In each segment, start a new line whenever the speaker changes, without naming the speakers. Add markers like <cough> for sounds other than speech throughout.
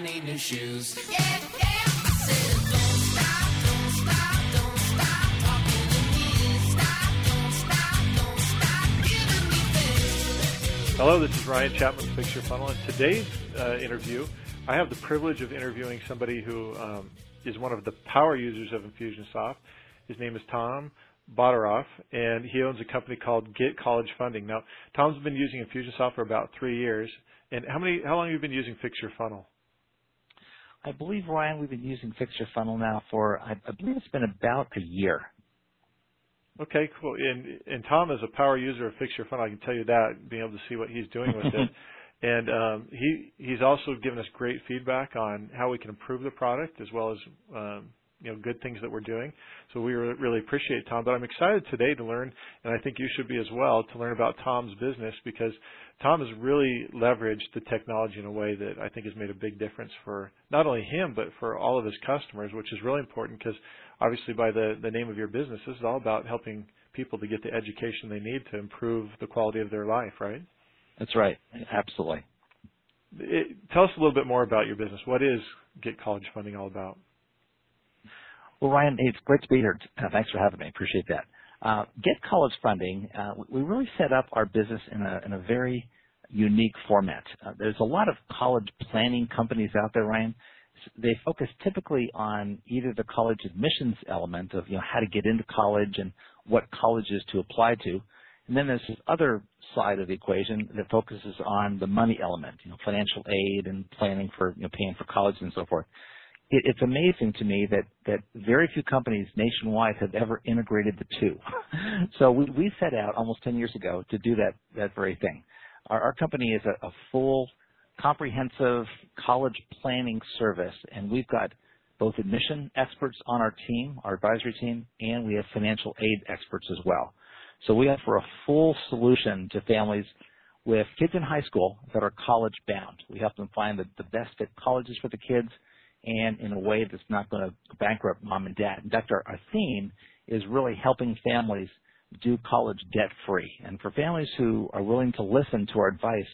Need new shoes. Yeah, yeah. I said, don't stop, don't stop, don't stop talking to me. Stop, don't stop, don't stop giving me things.
Hello, this is Ryan Chapman with Fix Your Funnel. In today's uh, interview, I have the privilege of interviewing somebody who um, is one of the power users of Infusionsoft. His name is Tom Bodaroff, and he owns a company called Get College Funding. Now, Tom's been using Infusionsoft for about three years. And how many? How long have you been using Fix Your Funnel?
I believe, Ryan, we've been using Fix Your Funnel now for, I, I believe it's been about a year.
Okay, cool. And and Tom is a power user of Fix Your Funnel. I can tell you that, being able to see what he's doing with it. <laughs> And um, he he's also given us great feedback on how we can improve the product as well as um, you know good things that we're doing. So we really appreciate Tom. But I'm excited today to learn, and I think you should be as well, to learn about Tom's business because Tom has really leveraged the technology in a way that I think has made a big difference for not only him but for all of his customers, which is really important because obviously by the the name of your business, this is all about helping people to get the education they need to improve the quality of their life, right?
That's right. Absolutely.
It, tell us a little bit more about your business. What is Get College Funding all about?
Well, Ryan, it's great to be here. Uh, thanks for having me. Appreciate that. Uh, Get College Funding, uh, we really set up our business in a, in a very unique format. Uh, there's a lot of college planning companies out there, Ryan. They focus typically on either the college admissions element of you know how to get into college and what colleges to apply to, and then there's this other side of the equation that focuses on the money element, you know, financial aid and planning for you know paying for college and so forth it, it's amazing to me that that very few companies nationwide have ever integrated the two. <laughs> so we, we set out almost 10 years ago to do that that very thing. Our, our company is a, a full, comprehensive college planning service, and we've got both admission experts on our team, our advisory team, and we have financial aid experts as well. So we offer a full solution to families with kids in high school that are college bound. We help them find the, the best fit colleges for the kids and in a way that's not going to bankrupt mom and dad. In fact, our, our theme is really helping families do college debt free. And for families who are willing to listen to our advice,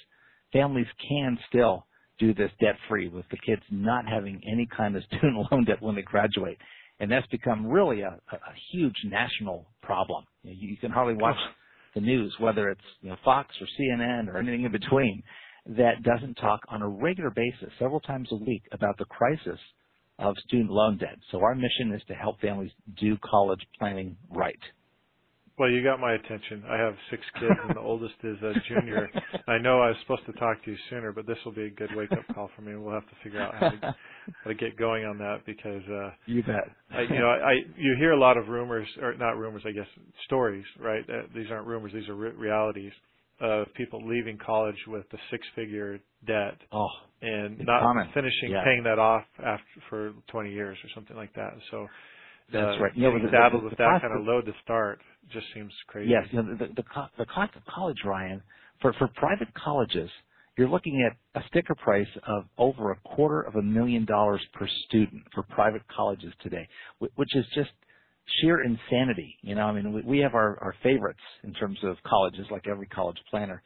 families can still do this debt free with the kids not having any kind of <laughs> student loan debt when they graduate. And that's become really a, a huge national problem. You, know, you can hardly watch the news, whether it's you know, Fox or CNN or anything in between, that doesn't talk on a regular basis, several times a week, about the crisis of student loan debt. So our mission is to help families do college planning right.
Well, you got my attention. I have six kids, and the <laughs> oldest is a junior. I know I was supposed to talk to you sooner, but this will be a good wake-up call for me. We'll have to figure out how to, <laughs> how to get going on that because uh,
you bet.
I, you know, I I you hear a lot of rumors, or not rumors, I guess, stories. Right? Uh, these aren't rumors; these are re- realities of people leaving college with a six-figure debt
oh,
and not
common.
finishing
yeah.
paying that off after for 20 years or something like that. So
that's
uh,
right.
You know,
the,
saddled
the,
with
the
that kind of load to start just seems crazy.
Yes, you know, the, the the cost of college, Ryan, for for private colleges, you're looking at a sticker price of over a quarter of a million dollars per student for private colleges today, which is just sheer insanity. You know, I mean, we, we have our, our favorites in terms of colleges, like every college planner.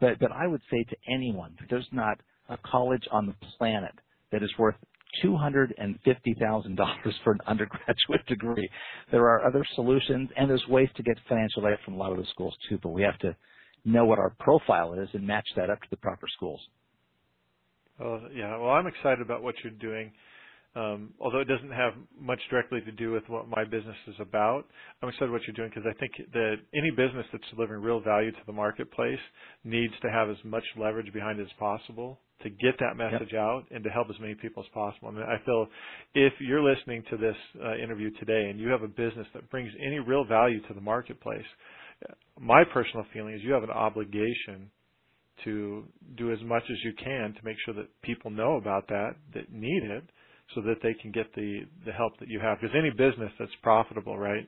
But, but I would say to anyone that there's not a college on the planet that is worth $250,000 for an undergraduate <laughs> degree. There are other solutions and there's ways to get financial aid from a lot of the schools too, but we have to know what our profile is and match that up to the proper schools.
Oh, yeah. Well, I'm excited about what you're doing. Um, although it doesn't have much directly to do with what my business is about, I'm excited what you're doing because I think that any business that's delivering real value to the marketplace needs to have as much leverage behind it as possible to get that message
yep.
out and to help as many people as possible. I mean, I feel if you're listening to this uh, interview today and you have a business that brings any real value to the marketplace, my personal feeling is you have an obligation to do as much as you can to make sure that people know about that, that need it, so that they can get the the help that you have. Because any business that's profitable, right,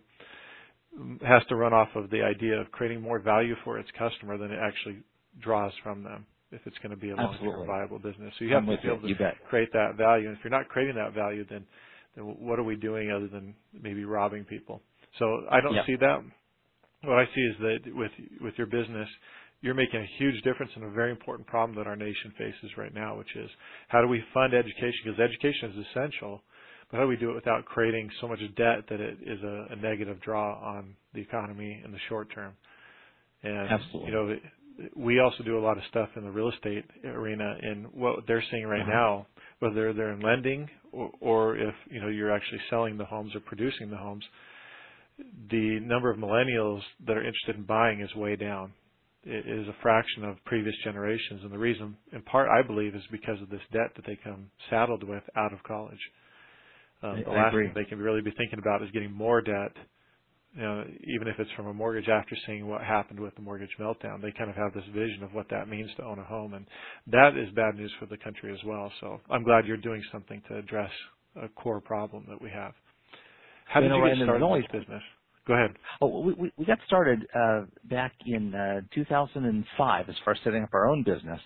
has to run off of the idea of creating more value for its customer than it actually draws from them. If it's going to be a long-term viable business, so you have
I'm
to be able to create that value. And if you're not creating that value, then then what are we doing other than maybe robbing people? So I don't
yep.
see that. What I see is that with with your business, you're making a huge difference in a very important problem that our nation faces right now, which is how do we fund education? Because education is essential, but how do we do it without creating so much debt that it is a, a negative draw on the economy in the short term? And
Absolutely.
you know, we also do a lot of stuff in the real estate arena, and what they're seeing right
Uh-huh.
now, whether they're in lending or, or if you know you're actually selling the homes or producing the homes, the number of millennials that are interested in buying is way down. It is a fraction of previous generations, and the reason, in part, I believe, is because of this debt that they come saddled with out of college. Um, the
I
last
agree.
thing they can really be thinking about is getting more debt, you know, even if it's from a mortgage. After seeing what happened with the mortgage meltdown, they kind of have this vision of what that means to own a home, and that is bad news for the country as well. So I'm glad you're doing something to address a core problem that we have. How
You
did
know,
you get started in this business? Go ahead.
Oh, we, we, we got started uh, back in uh, 2005 as far as setting up our own business.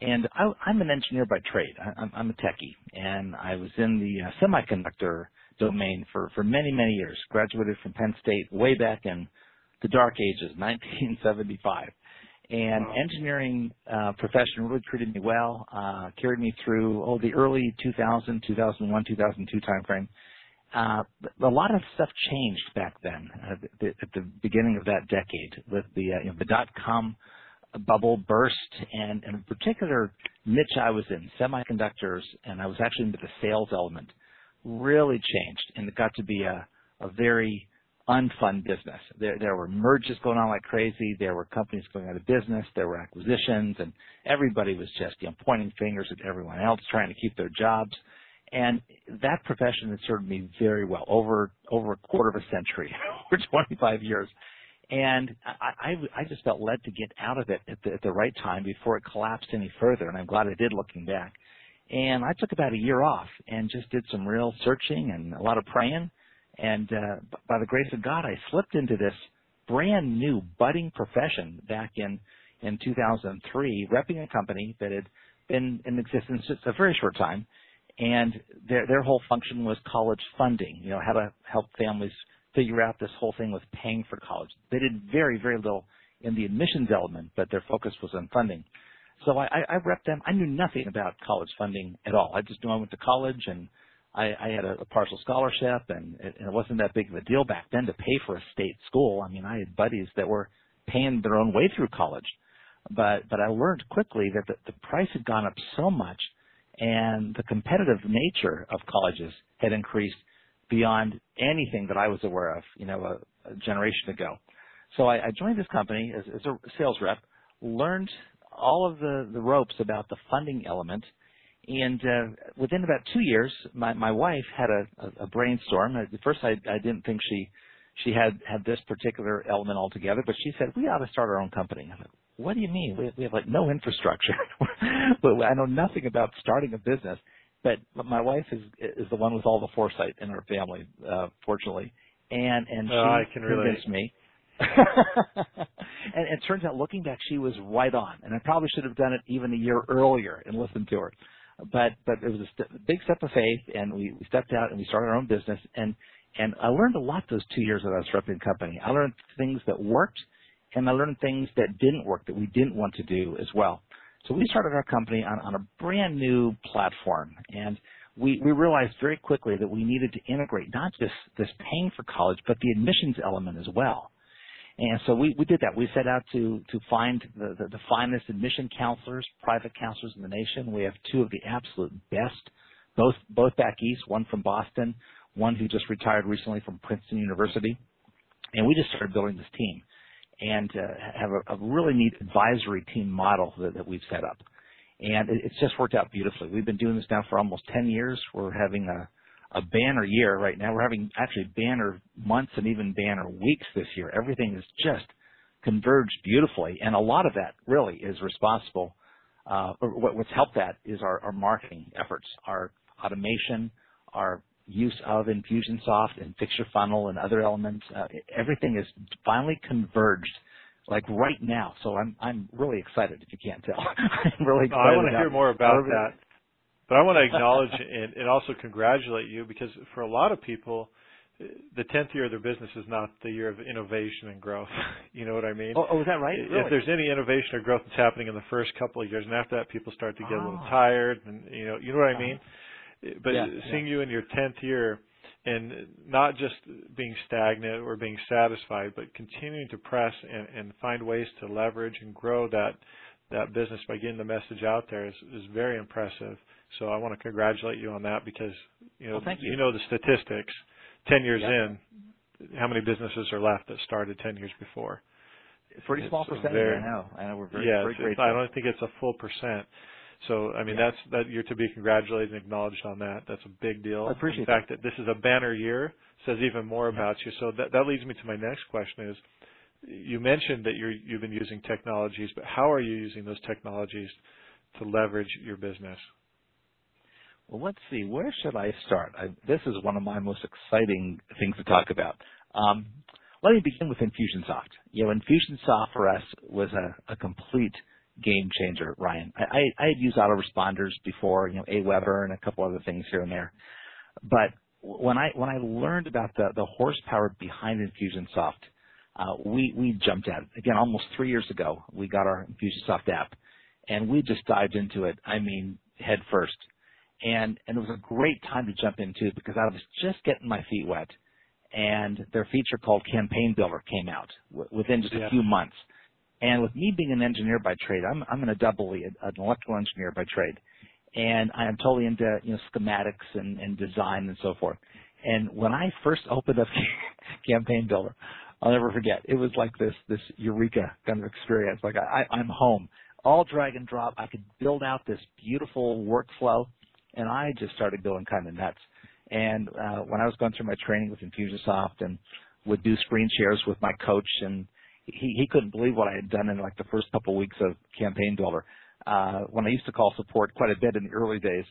And I, I'm an engineer by trade. I, I'm, I'm a techie, and I was in the uh, semiconductor domain for, for many, many years. Graduated from Penn State way back in the dark ages, <laughs> 1975. And
Wow.
engineering uh, profession really treated me well, uh, carried me through oh the early 2000, 2001, 2002 timeframe uh, a lot of stuff changed back then uh, the, at the beginning of that decade with the uh, you know, the dot com bubble burst and, and in particular niche I was in semiconductors and I was actually into the sales element really changed and it got to be a, a very unfun business. There, there were mergers going on like crazy. There were companies going out of business. There were acquisitions, and everybody was just you know pointing fingers at everyone else, trying to keep their jobs. And that profession has served me very well over over a quarter of a century, <laughs> over 25 years. And I, I, I just felt led to get out of it at the, at the right time before it collapsed any further. And I'm glad I did looking back. And I took about a year off and just did some real searching and a lot of praying. And uh, by the grace of God, I slipped into this brand new budding profession back in in 2003, repping a company that had been in existence just a very short time, and their their whole function was college funding. You know, how to help families figure out this whole thing with paying for college. They did very very little in the admissions element, but their focus was on funding. So I, I, I repped them. I knew nothing about college funding at all. I just knew I went to college and I, I had a, a partial scholarship, and it, and it wasn't that big of a deal back then to pay for a state school. I mean, I had buddies that were paying their own way through college, but but I learned quickly that the, the price had gone up so much, and the competitive nature of colleges had increased beyond anything that I was aware of, you know, a, a generation ago. So I, I joined this company as, as a sales rep, learned all of the, the ropes about the funding element, and uh, within about two years, my, my wife had a, a, brainstorm. At first, I, I didn't think she she had had this particular element altogether, but she said we ought to start our own company. I like, what do you mean? We, we have like no infrastructure. <laughs> but I know nothing about starting a business. But my wife is is the one with all the foresight in our family, uh, fortunately, and and she
Oh, I can relate.
convinced me. <laughs> and it turns out, looking back, she was right on, and I probably should have done it even a year earlier and listened to her. But but it was a st- big step of faith, and we, we stepped out and we started our own business, and and I learned a lot those two years that I was repping the company. I learned things that worked, and I learned things that didn't work that we didn't want to do as well. So we started our company on, on a brand new platform, and we, we realized very quickly that we needed to integrate not just this paying for college, but the admissions element as well. And so we, we did that. We set out to, to find the, the, the finest admission counselors, private counselors in the nation. We have two of the absolute best, both, both back east, one from Boston, one who just retired recently from Princeton University. And we just started building this team and have a, a really neat advisory team model that, that we've set up. And it, it's just worked out beautifully. We've been doing this now for almost 10 years. We're having a, a banner year right now. We're having actually banner months and even banner weeks this year. Everything is just converged beautifully. And a lot of that really is responsible. Uh, what, what's helped that is our, our marketing efforts, our automation, our use of Infusionsoft and Fix Your Funnel and other elements. Uh, everything is finally converged like right now. So I'm I'm really excited if you can't tell. <laughs> I'm really excited.
I want to hear more about that. But I want to acknowledge and, and also congratulate you because for a lot of people, the tenth year of their business is not the year of innovation and growth. <laughs> you know what I mean?
Oh, oh, is that right? Really?
If there's any innovation or growth that's happening in the first couple of years, and after that, people start to get a little
Oh.
tired, and you know, you know what I
Uh-huh.
mean. But
Yeah,
seeing you in your tenth year, and not just being stagnant or being satisfied, but continuing to press and, and find ways to leverage and grow that that business by getting the message out there is, is very impressive. So I want to congratulate you on that because you know
Well, thank you.
know the statistics. Ten years
Yep.
in, how many businesses are left that started ten years before?
Pretty small
it's a
percentage.
very-
I know. I know. We're very,
yeah,
very grateful.
I don't think it's a full percent. So I mean
Yeah.
that's that you're to be congratulated and acknowledged on that. That's a big deal.
I appreciate
In fact, that. this is a banner year says even more
Yeah.
about you. So that that leads me to my next question is you mentioned that you're you've been using technologies, but how are you using those technologies to leverage your business?
Well, let's see. Where should I start? I, this is one of my most exciting things to talk about. Um, let me begin with Infusionsoft. You know, Infusionsoft for us was a, a complete game changer, Ryan. I, I, I had used autoresponders before, you know, Aweber and a couple other things here and there. But when I when I learned about the, the horsepower behind Infusionsoft, uh, we we jumped at it. Again, almost three years ago, we got our Infusionsoft app, and we just dived into it. I mean, head first and and it was a great time to jump into it because I was just getting my feet wet, and their feature called Campaign Builder came out w- within just
Yeah.
a few months. And with me being an engineer by trade, I'm I'm in a double E, an electrical engineer by trade, and I am totally into you know schematics and, and design and so forth. And when I first opened up <laughs> Campaign Builder, I'll never forget. It was like this this eureka kind of experience. Like I, I I'm home, all drag and drop. I could build out this beautiful workflow and I just started going kind of nuts. And uh, when I was going through my training with Infusionsoft and would do screen shares with my coach, and he he couldn't believe what I had done in like the first couple of weeks of Campaign Builder. Uh, when I used to call support quite a bit in the early days,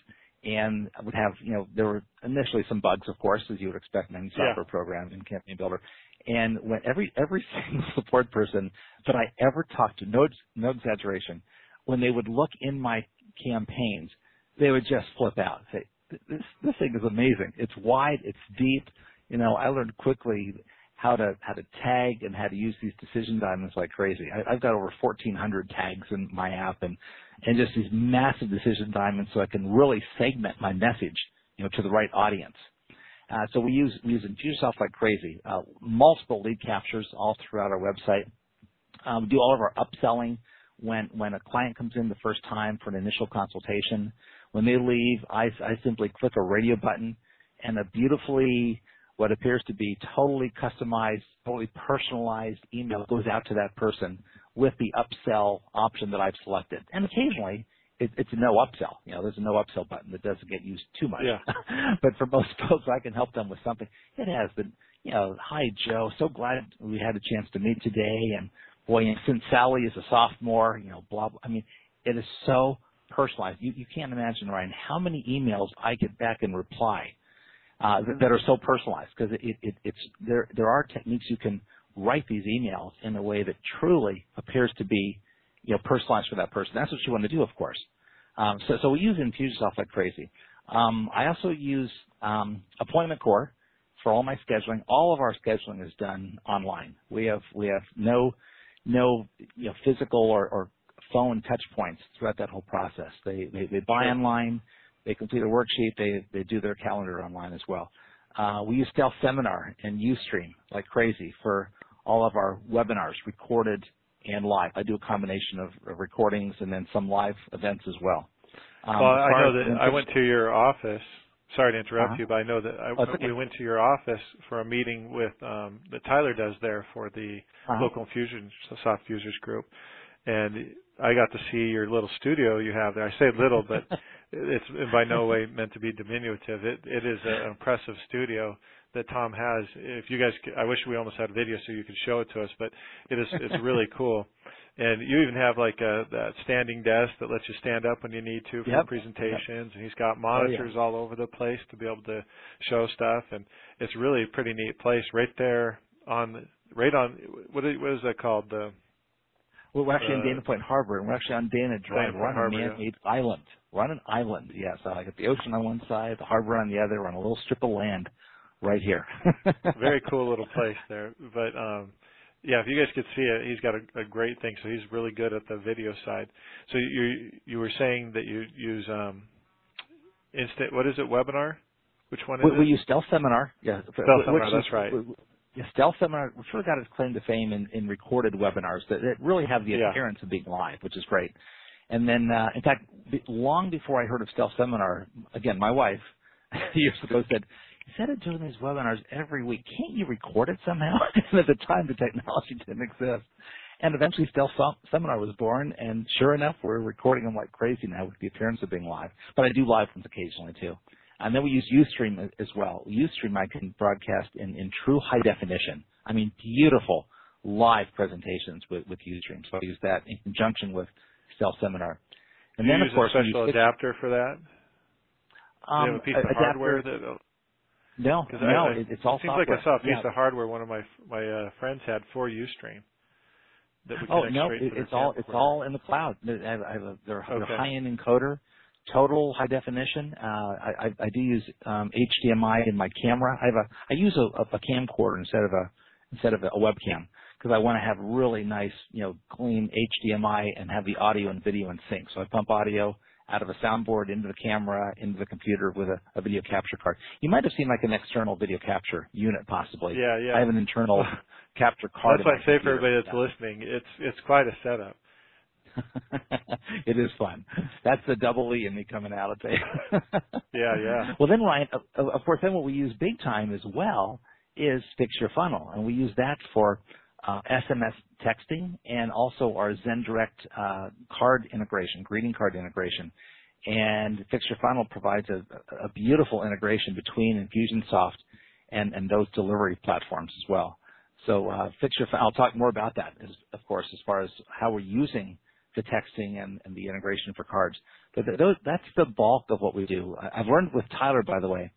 and I would have you know there were initially some bugs, of course, as you would expect in any
Yeah.
software program in Campaign Builder. And when every every <laughs> single support person that I ever talked to, no no exaggeration, when they would look in my campaigns, they would just flip out and say, "This this thing is amazing. It's wide, it's deep." You know, I learned quickly how to how to tag and how to use these decision diamonds like crazy. I, I've got over 1,400 tags in my app and and just these massive decision diamonds, so I can really segment my message, you know, to the right audience. Uh, so we use we use Infusionsoft like crazy. Uh, multiple lead captures all throughout our website. Um, do all of our upselling when when a client comes in the first time for an initial consultation. When they leave, I, I simply click a radio button, and a beautifully what appears to be totally customized, totally personalized email goes out to that person with the upsell option that I've selected. And occasionally, it, it's a no upsell. You know, there's a no upsell button that doesn't get used too much.
Yeah. <laughs>
but for most folks, I can help them with something. It has been, you know, hi Joe, so glad we had a chance to meet today, and boy, and since Sally is a sophomore, you know, blah blah. I mean, it is so personalized. You you can't imagine, Ryan, how many emails I get back in reply that, that are so personalized because it, it it's there there are techniques you can write these emails in a way that truly appears to be you know personalized for that person. That's what you want to do, of course. Um, so so we use Infusionsoft like crazy. Um, I also use um, Appointment Core for all my scheduling. All of our scheduling is done online. We have we have no no you know physical or, or phone touch points throughout that whole process. They they, they buy online, they complete a worksheet, they they do their calendar online as well. Uh, we use Stealth Seminar and UStream like crazy for all of our webinars, recorded and live. I do a combination of, of recordings and then some live events as well. Um,
well, I know that I went to your office. Sorry to interrupt
Uh-huh.
you, but I know that I,
Oh, okay.
we went to your office for a meeting with um, that Tyler does there for the
Uh-huh.
local Fusion soft users group, and I got to see your little studio you have there. I say little, but <laughs> it's by no <laughs> way meant to be diminutive. It it is an impressive studio that Tom has. If you guys, I wish we almost had video so you could show it to us, but it is it's really <laughs> cool. And you even have like a that standing desk that lets you stand up when you need to for
Yep.
presentations, and he's got
Oh,
monitors all over the place to be able to show stuff, and it's really a pretty neat place right there on right on what is, what is that called the
Well, we're actually in
Uh,
Dana Point Harbor, and we're actually on Dana Drive.
Dana
We're on
Harbor,
man-made island. We're on an island, yes. I got the ocean on one side, the harbor on the other. We're on a little strip of land right here. <laughs>
Very cool little place there. But um yeah, if you guys could see it, he's got a, a great thing. So he's really good at the video side. So you you were saying that you use um instant what is it webinar? Which one is
we,
it?
we use Stealth Seminar. Yeah,
Stealth
which
Seminar,
is-
that's right.
Yeah, Stealth Seminar we've sort of got its claim to fame in, in recorded webinars that, that really have the
Yeah.
appearance of being live, which is great. And then, uh, in fact, long before I heard of Stealth Seminar, again, my wife <laughs> years ago said, instead of doing these webinars every week, can't you record it somehow? <laughs> and at the time, the technology didn't exist. And eventually, Stealth Sem- Seminar was born, and sure enough, we're recording them like crazy now with the appearance of being live. But I do live ones occasionally too. And then we use Ustream as well. Ustream I can broadcast in, in true high definition. I mean, beautiful live presentations with, with Ustream. So I use that in conjunction with Stealth Seminar. And
Do you
then,
use
of course,
a special adapter for that? Do you have a piece of
adapter-
hardware that
No, no,
I, I,
it's all
it seems
software.
like I saw a piece
yeah.
of hardware one of my my uh, friends had for UStream. That would
Oh no, it, it's all it's all in the cloud. I have, I have a, they're, they're high-end encoder, total high definition. Uh, I, I, I do use um, HDMI in my camera. I have a I use a, a camcorder instead of a instead of a webcam because I want to have really nice, you know, clean HDMI and have the audio and video in sync. So I pump audio out of a soundboard into the camera, into the computer with a, a video capture card. You might have seen like an external video capture unit possibly.
Yeah, yeah.
I have an internal <laughs> capture card.
That's why I say for everybody that's listening, it's it's quite a setup. <laughs>
it is fun. That's the double E in me coming out. I'll. <laughs>
Yeah, yeah.
Well, then Ryan, of, of course, then what we use big time as well is Fix Your Funnel, and we use that for SMS texting and also our ZenDirect uh, card integration, greeting card integration. And Fix Your Funnel provides a, a beautiful integration between Infusionsoft and, and those delivery platforms as well. So uh, Fix Your I'll talk more about that, of course, as far as how we're using the texting and, and the integration for cards. But th- those, that's the bulk of what we do. I've learned with Tyler, by the way,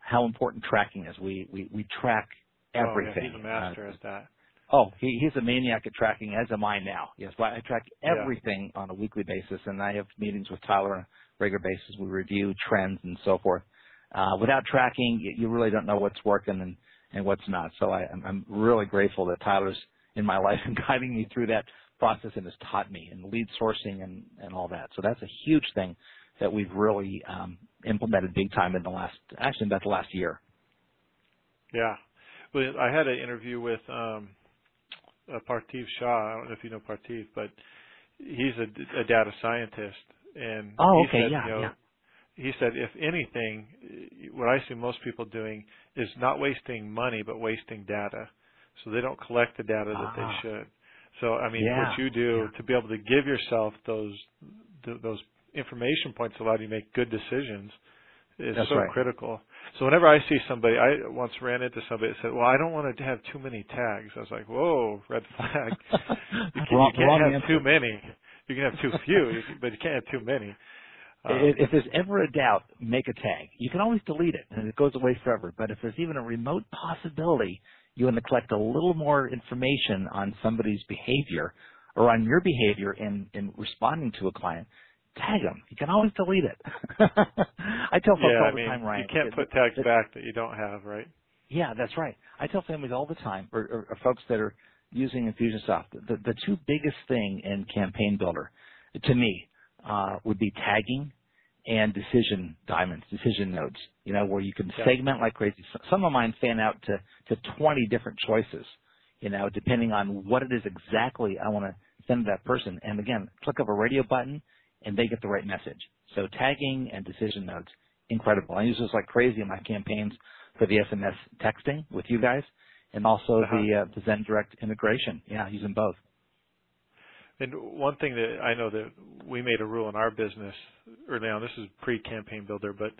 how important tracking is. We we, we track everything.
Oh, yeah, he's a master
Uh,
at that.
Oh, he, he's a maniac at tracking, as am I now. Yes, but I track
Yeah.
everything on a weekly basis, and I have meetings with Tyler on a regular basis. We review trends and so forth. Uh, without tracking, you, you really don't know what's working and, and what's not. So I, I'm, I'm really grateful that Tyler's in my <laughs> life and guiding me through that process and has taught me and lead sourcing and, and all that. So that's a huge thing that we've really um, implemented big time in the last, actually about the last year.
Yeah. Well, I had an interview with um uh, Parthiv Shah. I don't know if you know Parthiv, but he's a, a data scientist, and
Oh,
he
okay,
said,
yeah,
you know,
yeah.
he said if anything, what I see most people doing is not wasting money, but wasting data. So they don't collect the data that
Ah.
they should. So I mean,
Yeah,
what you do
yeah.
to be able to give yourself those th- those information points allow you to make good decisions is
That's
so
right.
critical. So whenever I see somebody, I once ran into somebody that said, "Well, I don't want to have too many tags." I was like, "Whoa, red flag! <laughs> you, can,
Wrong-
you can't have
answer.
too many. You can have too few, you can- but you can't have too many." Um,
If, if there's ever a doubt, make a tag. You can always delete it, and it goes away forever. But if there's even a remote possibility you want to collect a little more information on somebody's behavior or on your behavior in, in responding to a client, tag them. You can always delete it. <laughs> I tell folks
yeah,
all
I
the time, Ryan.
you can't put tags back that you don't have, right?
yeah, that's right. I tell families all the time, or, or, or folks that are using Infusionsoft, the, the two biggest thing in Campaign Builder, to me, uh, would be tagging and decision diamonds, decision nodes. You know, where you can
Yeah.
segment like crazy. Some of mine fan out to to 20 different choices. You know, depending on what it is exactly I want to send to that person. And again, click of a radio button, and they get the right message. So tagging and decision nodes, incredible. I use this like crazy in my campaigns for the SMS texting with you guys, and also
Uh-huh.
the uh, the Zen Direct integration. Yeah, using both.
And one thing that I know that we made a rule in our business early on, this is pre-campaign builder, but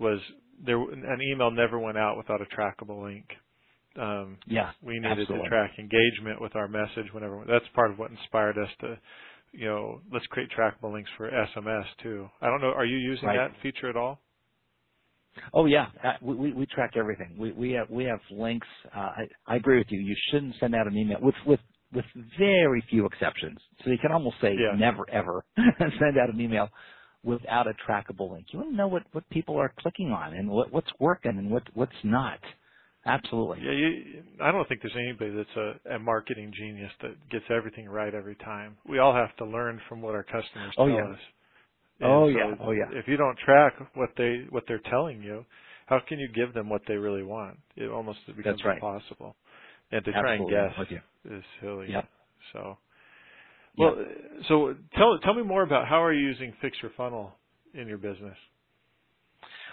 was there an email never went out without a trackable link. Um,
Yeah,
we needed
absolutely.
to track engagement with our message whenever. That's part of what inspired us to, you know, let's create trackable links for SMS too. I don't know. Are you using
Right.
that feature at all?
Oh yeah, uh, we, we we track everything. We we have we have links. Uh, I I agree with you. You shouldn't send out an email with with with very few exceptions. So you can almost say
Yeah.
never ever <laughs> send out an email without a trackable link. You want to know what what people are clicking on and what what's working and what what's not. Absolutely.
Yeah, you, I don't think there's anybody that's a, a marketing genius that gets everything right every time. We all have to learn from what our customers
Oh,
tell
yeah.
us. And
Oh,
so
yeah. Oh, yeah.
If you don't track what they what they're telling you, how can you give them what they really want? It almost becomes
That's right.
impossible. And to try and guess
oh,
is silly.
Yep.
So, well, so tell tell me more about how are you using Fix Your Funnel in your business?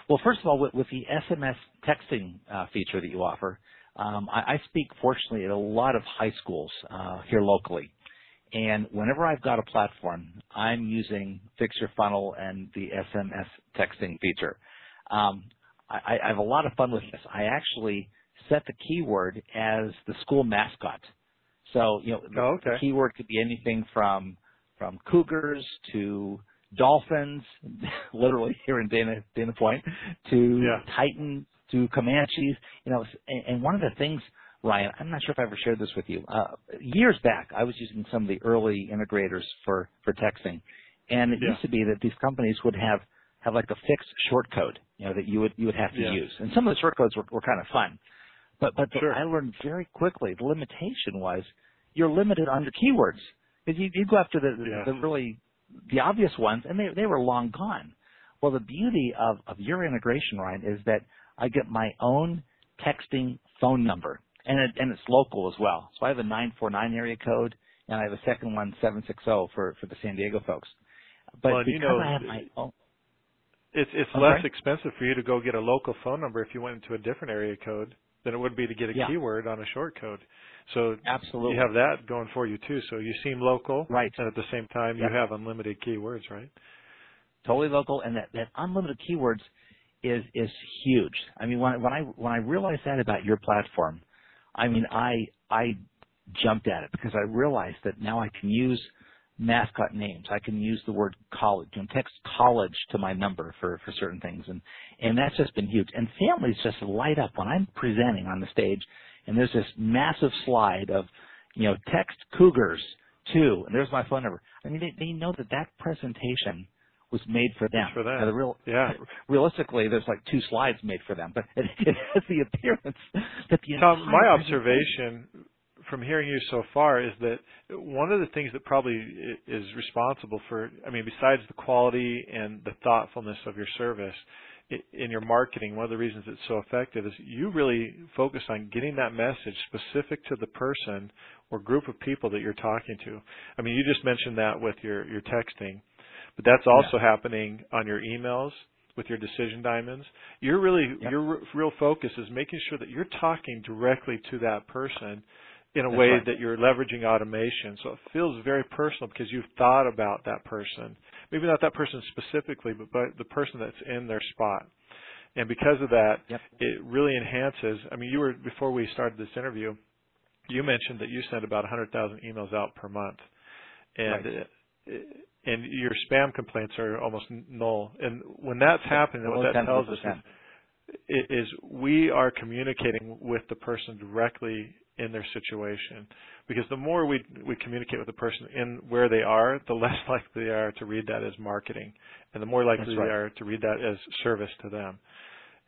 Well, first of all, with, with the SMS texting uh, feature that you offer, um, I, I speak fortunately at a lot of high schools uh, here locally. And whenever I've got a platform, I'm using Fix Your Funnel and the SMS texting feature. Um, I, I have a lot of fun with this. I actually set the keyword as the school mascot. So, you know, the,
Oh, okay.
the keyword could be anything from from cougars to dolphins, <laughs> literally here in Dana Dana Point, to
Yeah.
Titans to Comanches. You know, and, and one of the things, Ryan, I'm not sure if I ever shared this with you. Uh, years back, I was using some of the early integrators for for texting, and it
Yeah.
used to be that these companies would have have like a fixed short code, you know, that you would you would have to
Yeah.
use, and some of the short codes were, were kind of fun. But but the, I learned very quickly the limitation was you're limited on your keywords because you, you go after the,
Yeah.
the really the obvious ones and they they were long gone. Well, the beauty of of your integration, Ryan, is that I get my own texting phone number and it, and it's local as well. So I have a 949 area code and I have a second one 760 for for the San Diego folks. But
Well,
because
you know,
I have my own
It's it's
I'm
less
sorry?
expensive for you to go get a local phone number if you went into a different area code than it would be to get a
Yeah.
keyword on a short code. So
absolutely
you have that going for you too. So you seem local,
Right.
And at the same time,
Yep.
you have unlimited keywords, right?
totally local, and that, that unlimited keywords is is huge. I mean, when when I when I realized that about your platform, I mean, I I jumped at it because I realized that now I can use mascot names. I can use the word college and text college to my number for for certain things, and and that's just been huge. And families just light up when I'm presenting on the stage, and there's this massive slide of you know text cougars too, and there's my phone number. I mean, they they know that that presentation was made for them.
for them.
Now, the real,
Yeah. <laughs>
realistically, there's like two slides made for them, but it, <laughs> it has the appearance that the
Tom, my observation from hearing you so far is that one of the things that probably is responsible for, I mean, besides the quality and the thoughtfulness of your service in your marketing, one of the reasons it's so effective is you really focus on getting that message specific to the person or group of people that you're talking to. I mean, you just mentioned that with your, your texting, but that's also happening on your emails with your decision diamonds. You're really
Yep.
your real focus is making sure that you're talking directly to that person in a
That's
way
right.
that you're leveraging automation. So it feels very personal because you've thought about that person. Maybe not that person specifically, but, but the person that's in their spot. And because of that,
Yep.
it really enhances. I mean, you were before we started this interview, you mentioned that you send about 100,000 emails out per month, and
Right.
uh, and your spam complaints are almost null. And when that's happening, what that tells us is, is we are communicating with the person directly in their situation. Because the more we we communicate with the person in where they are, the <laughs> less likely they are to read that as marketing, and the more likely
right.
they are to read that as service to them.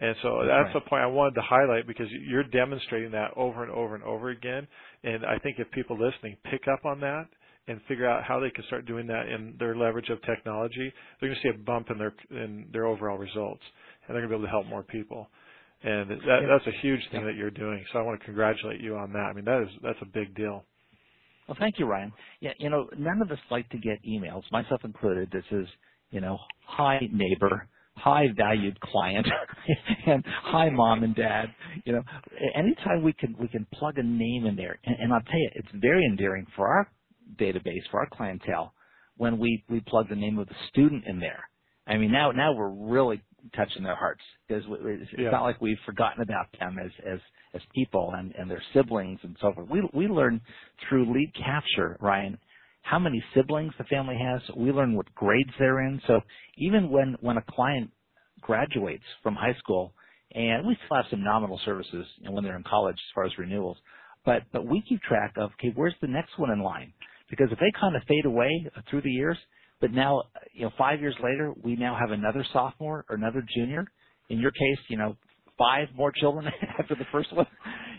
And so
That's
that's,
right.
the point I wanted to highlight because you're demonstrating that over and over and over again. And I think if people listening pick up on that and figure out how they can start doing that in their leverage of technology, they're going to see a bump in their in their overall results, and they're going to be able to help more people. And that, that's a huge thing that you're doing. So I want to congratulate you on that. I mean, that is that's a big deal.
Well, thank you, Ryan. Yeah, you know, none of us like to get emails, myself included. This is, you know, hi neighbor, hi valued client, <laughs> and hi mom and dad. You know, anytime we can we can plug a name in there, and, and I'll tell you, it's very endearing for our database, for our clientele, when we we plug the name of the student in there. I mean, now now we're really touching their hearts because it's
Yeah.
not like we've forgotten about them as as as people and and their siblings and so forth. We we learn through lead capture, Ryan, how many siblings the family has. We learn what grades they're in. So even when when a client graduates from high school, and we still have some nominal services know, when they're in college as far as renewals, but but we keep track of okay, where's the next one in line? Because if they kind of fade away through the years, but now you know five years later we now have another sophomore or another junior. In your case, you know five more children <laughs> after the first one.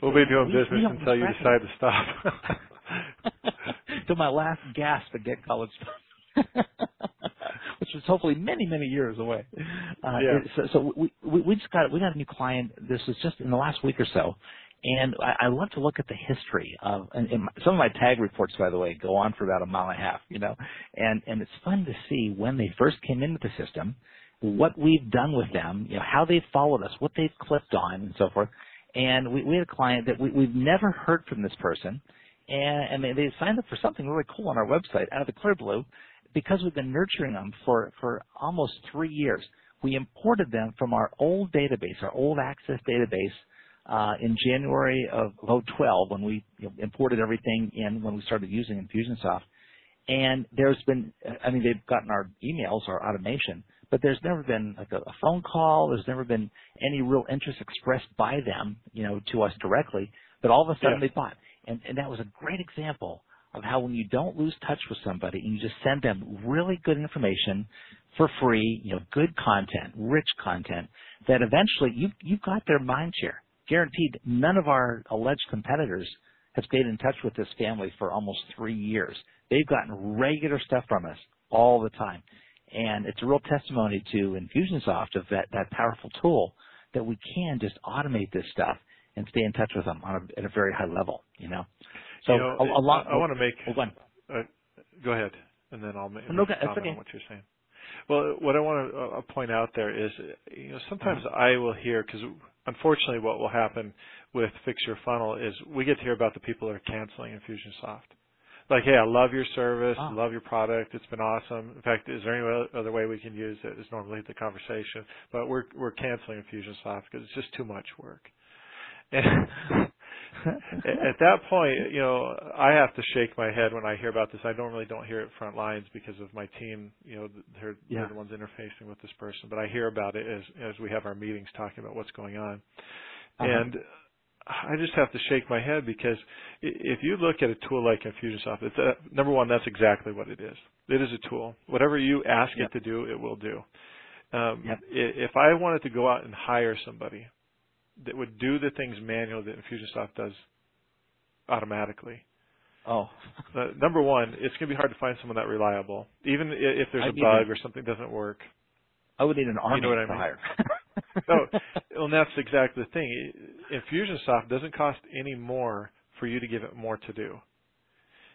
We'll be doing
We-
business
we
until you decide to stop. <laughs>
to my last gasp at Get College. <laughs> Which is hopefully many, many years away. Uh,
Yeah.
So, so we, we we just got we got a new client. This was just in the last week or so, and I, I love to look at the history of. And, and some of my tag reports, by the way, go on for about a mile and a half. You know, and and it's fun to see when they first came into the system, what we've done with them, you know, how they've followed us, what they've clicked on, and so forth. And we, we had a client that we, we've never heard from this person, and, and they, they signed up for something really cool on our website out of the clear blue because we've been nurturing them for, for almost three years. We imported them from our old database, our old Access database, Uh, in January of 2012 when we you know, imported everything in when we started using Infusionsoft. And there's been, I mean, they've gotten our emails, our automation, but there's never been like a, a phone call. There's never been any real interest expressed by them, you know, to us directly. But all of a sudden
Yeah.
they bought, and and that was a great example of how when you don't lose touch with somebody and you just send them really good information for free, you know, good content, rich content, that eventually you you've got their mind share. Guaranteed, none of our alleged competitors have stayed in touch with this family for almost three years. They've gotten regular stuff from us all the time. And it's a real testimony to Infusionsoft of that, that powerful tool that we can just automate this stuff and stay in touch with them on a, at a very high level, you know. So
you know,
a, a lot.
I, want to make.
Hold on.
Uh, go ahead, and then I'll make,
No,
make
okay.
on what you're saying. Well, what I want to uh, point out there is, you know, sometimes
Uh-huh.
I will hear because unfortunately, what will happen with Fix Your Funnel is we get to hear about the people that are canceling Infusionsoft. Like, hey, I love your service,
Ah.
love your product, it's been awesome. In fact, is there any other way we can use it? Is normally the conversation, but we're we're canceling Infusionsoft because it's just too much work. And at that point, you know, I have to shake my head when I hear about this. I normally don't hear it front lines because of my team. You know, they're,
Yeah.
they're the ones interfacing with this person, but I hear about it as as we have our meetings talking about what's going on.
Uh-huh.
And I just have to shake my head because if you look at a tool like Infusionsoft, it's a, number one, that's exactly what it is. It is a tool. Whatever you ask
Yep.
it to do, it will do. Um,
Yep.
If I wanted to go out and hire somebody that would do the things manually that Infusionsoft does automatically,
oh, <laughs>
uh, number one, it's going to be hard to find someone that reliable, even if there's
I
a bug
to-
or something doesn't work.
I would need an army
know what I
to
mean.
hire.
No, <laughs> <laughs> well, and that's exactly the thing. Infusionsoft doesn't cost any more for you to give it more to do.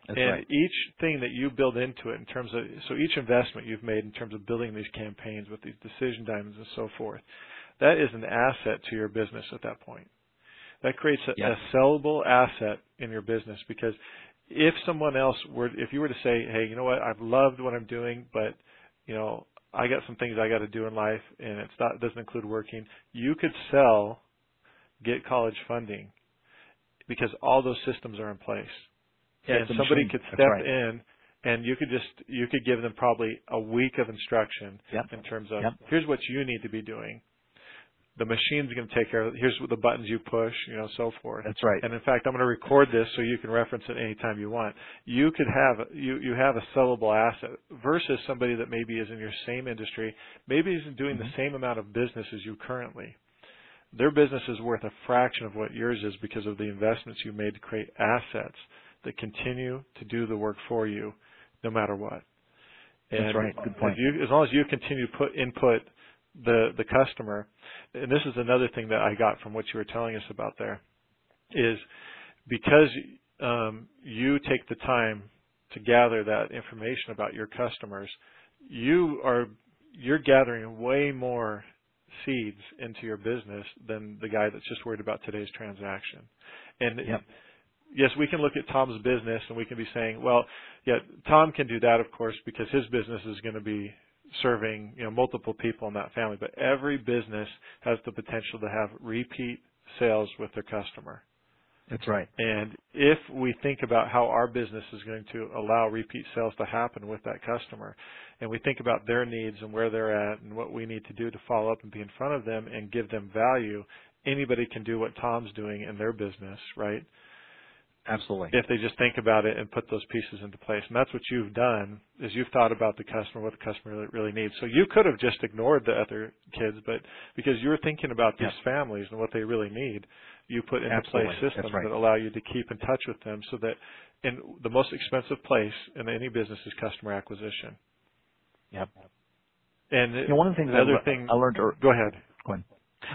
That's
and
right.
each thing that you build into it in terms of so each investment you've made in terms of building these campaigns with these decision diamonds and so forth, that is an asset to your business at that point. That creates a,
Yeah.
a sellable asset in your business because if someone else were if you were to say, Hey, you know what, I've loved what I'm doing, but you know, I got some things I got to do in life and it's not doesn't include working, you could sell get college funding because all those systems are in place
Yeah,
and somebody
machine.
could step
right.
in and you could just you could give them probably a week of instruction
Yep.
in terms of
Yep.
here's what you need to be doing. The machine's going to take care of it. Here's what the buttons you push, you know, so forth.
That's right.
And in fact, I'm going to record this so you can reference it anytime you want. You could have you you have a sellable asset versus somebody that maybe is in your same industry, maybe isn't doing
Mm-hmm.
the same amount of business as you currently. Their business is worth a fraction of what yours is because of the investments you made to create assets that continue to do the work for you, no matter what.
That's right. Good point.
You, as long as you continue to put input the the customer, and this is another thing that I got from what you were telling us about there, is because um, you take the time to gather that information about your customers, you are you're gathering way more seeds into your business than the guy that's just worried about today's transaction. And
Yep.
yes, we can look at Tom's business and we can be saying, well, yeah, Tom can do that, of course, because his business is going to be serving, you know, multiple people in that family. But every business has the potential to have repeat sales with their customer.
That's right.
And if we think about how our business is going to allow repeat sales to happen with that customer, and we think about their needs and where they're at and what we need to do to follow up and be in front of them and give them value, anybody can do what Tom's doing in their business, right?
Absolutely.
if they just think about it and put those pieces into place. And that's what you've done is you've thought about the customer, what the customer really, needs. So you could have just ignored the other kids, but because you're thinking about these
Yep.
families and what they really need, you put into
Absolutely.
place systems
right.
that allow you to keep in touch with them so that in the most expensive place in any business is customer acquisition.
Yep.
And
You know, one of the things
the
I,
other
lear-
thing,
I learned. ear-
go ahead.
Go ahead.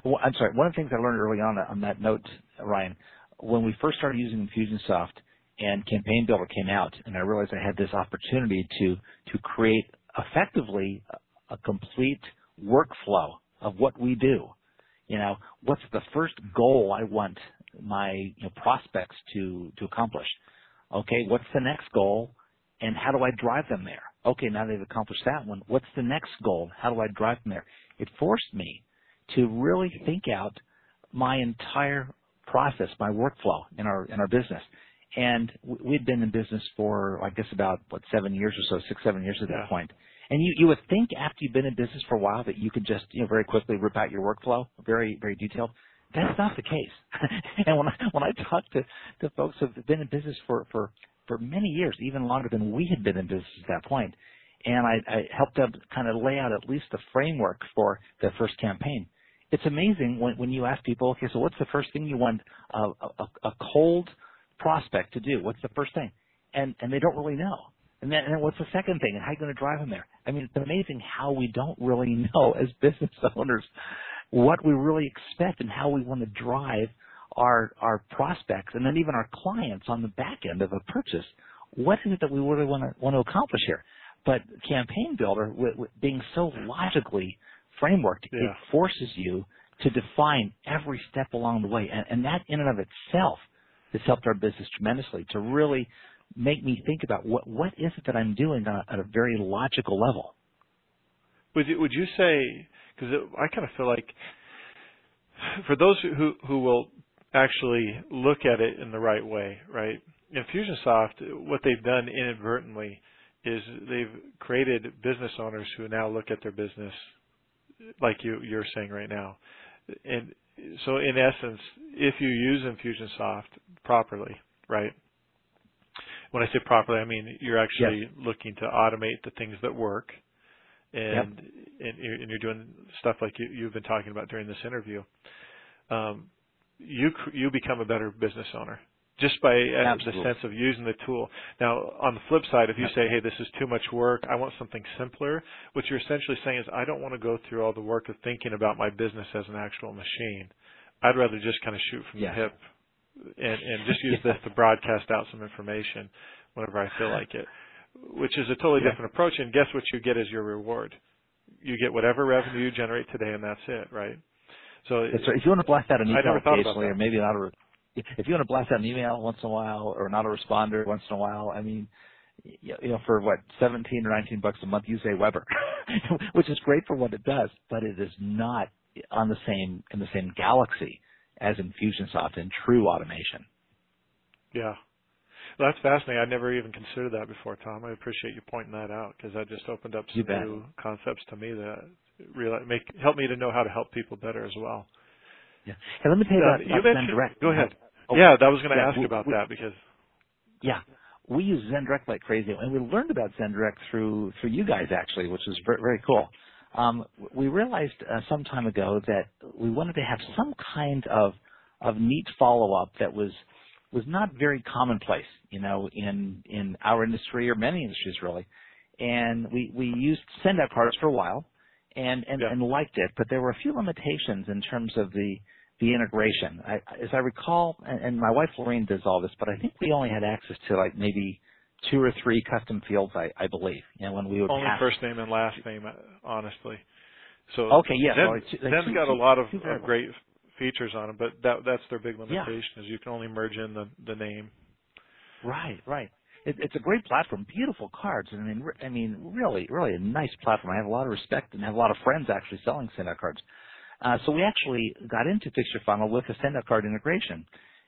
Well, I'm sorry. One of the things I learned early on on that note, Ryan, when we first started using Infusionsoft and Campaign Builder came out, and I realized I had this opportunity to to create effectively a, complete workflow of what we do. You know, what's the first goal I want my you know, prospects to to accomplish? Okay, what's the next goal, and how do I drive them there? Okay, now they've accomplished that one. What's the next goal? How do I drive them there? It forced me to really think out my entire process, my workflow in our in our business. And we'd been in business for, I guess, about what seven years or so, six, seven years at
Yeah.
that point. And you you would think after you've been in business for a while that you could just you know very quickly rip out your workflow, very very detailed. That's not the case. <laughs> and when I when I talk to to folks who've been in business for for for many years, even longer than we had been in business at that point, and I, I helped them kind of lay out at least the framework for their first campaign. It's amazing when, when you ask people, okay, so what's the first thing you want a, a, a cold prospect to do? What's the first thing? And and they don't really know. And then, and then what's the second thing? And how are you going to drive them there? I mean, it's amazing how we don't really <laughs> know as business <laughs> owners what we really expect and how we want to drive our our prospects and then even our clients on the back end of a purchase. What is it that we really want to want to accomplish here? But Campaign Builder, with, with being so logically frameworked, it forces you to define every step along the way, and, and that in and of itself has helped our business tremendously to really make me think about what what is it that I'm doing on a, at a very logical level.
Would you, would you say, because I kind of feel like for those who, who will actually look at it in the right way, right? Infusionsoft, what they've done inadvertently is they've created business owners who now look at their business like you, you're saying right now. And so in essence, if you use Infusionsoft properly, right? When I say properly, I mean you're actually looking to automate the things that work. And and, you're, and you're doing stuff like you, you've been talking about during this interview, um, you you become a better business owner just by uh, the sense of using the tool. Now, on the flip side, if you say, "Hey, this is too much work. I want something simpler," what you're essentially saying is, "I don't want to go through all the work of thinking about my business as an actual machine. I'd rather just kind of shoot from the hip and and just use <laughs>
Yeah.
this to broadcast out some information whenever I feel like it." Which is a totally
Yeah.
different approach, and guess what you get as your reward? You get whatever revenue you generate today, and that's it, right? So
That's right. If you want to blast out an email
never thought about
occasionally, or maybe not a, if you want to blast out an email once in a while, or not a responder once in a while, I mean, you know, for what seventeen or nineteen bucks a month, use AWeber, <laughs> which is great for what it does, but it is not on the same in the same galaxy as Infusionsoft and true automation.
Yeah. Well, that's fascinating. I never even considered that before, Tom. I appreciate you pointing that out because that just opened up some new concepts to me that realize, make help me to know how to help people better as well.
Yeah. Hey, let me tell you
Uh,
about,
you mentioned.
ZenDirect.
Go ahead.
Oh,
yeah, that was going to
yeah,
ask
we-
about
we-
that because
Yeah, we use ZenDirect like crazy, and we learned about ZenDirect through through you guys actually, which was very, very cool. Um, we realized uh, some time ago that we wanted to have some kind of of neat follow up that was was not very commonplace, you know, in in our industry or many industries really. And we we used send out cards for a while, and and,
Yeah.
and liked it, but there were a few limitations in terms of the the integration. I, as I recall, and, and my wife Lorraine does all this, but I think we only had access to like maybe two or three custom fields, I, I believe. You know, when we would
only
pass.
first name and last name, uh, honestly. So
Okay, yeah,
Zen,
so it's- like
Zen's
two-
got a lot of, of great features on it, but that that's their big
Yeah.
limitation is you can only merge in the the name.
Right, right. It, it's a great platform, beautiful cards. I mean, I mean, really, really a nice platform. I have a lot of respect and have a lot of friends actually selling send out cards. Uh, so we actually got into Fix Your Funnel with a send out card integration,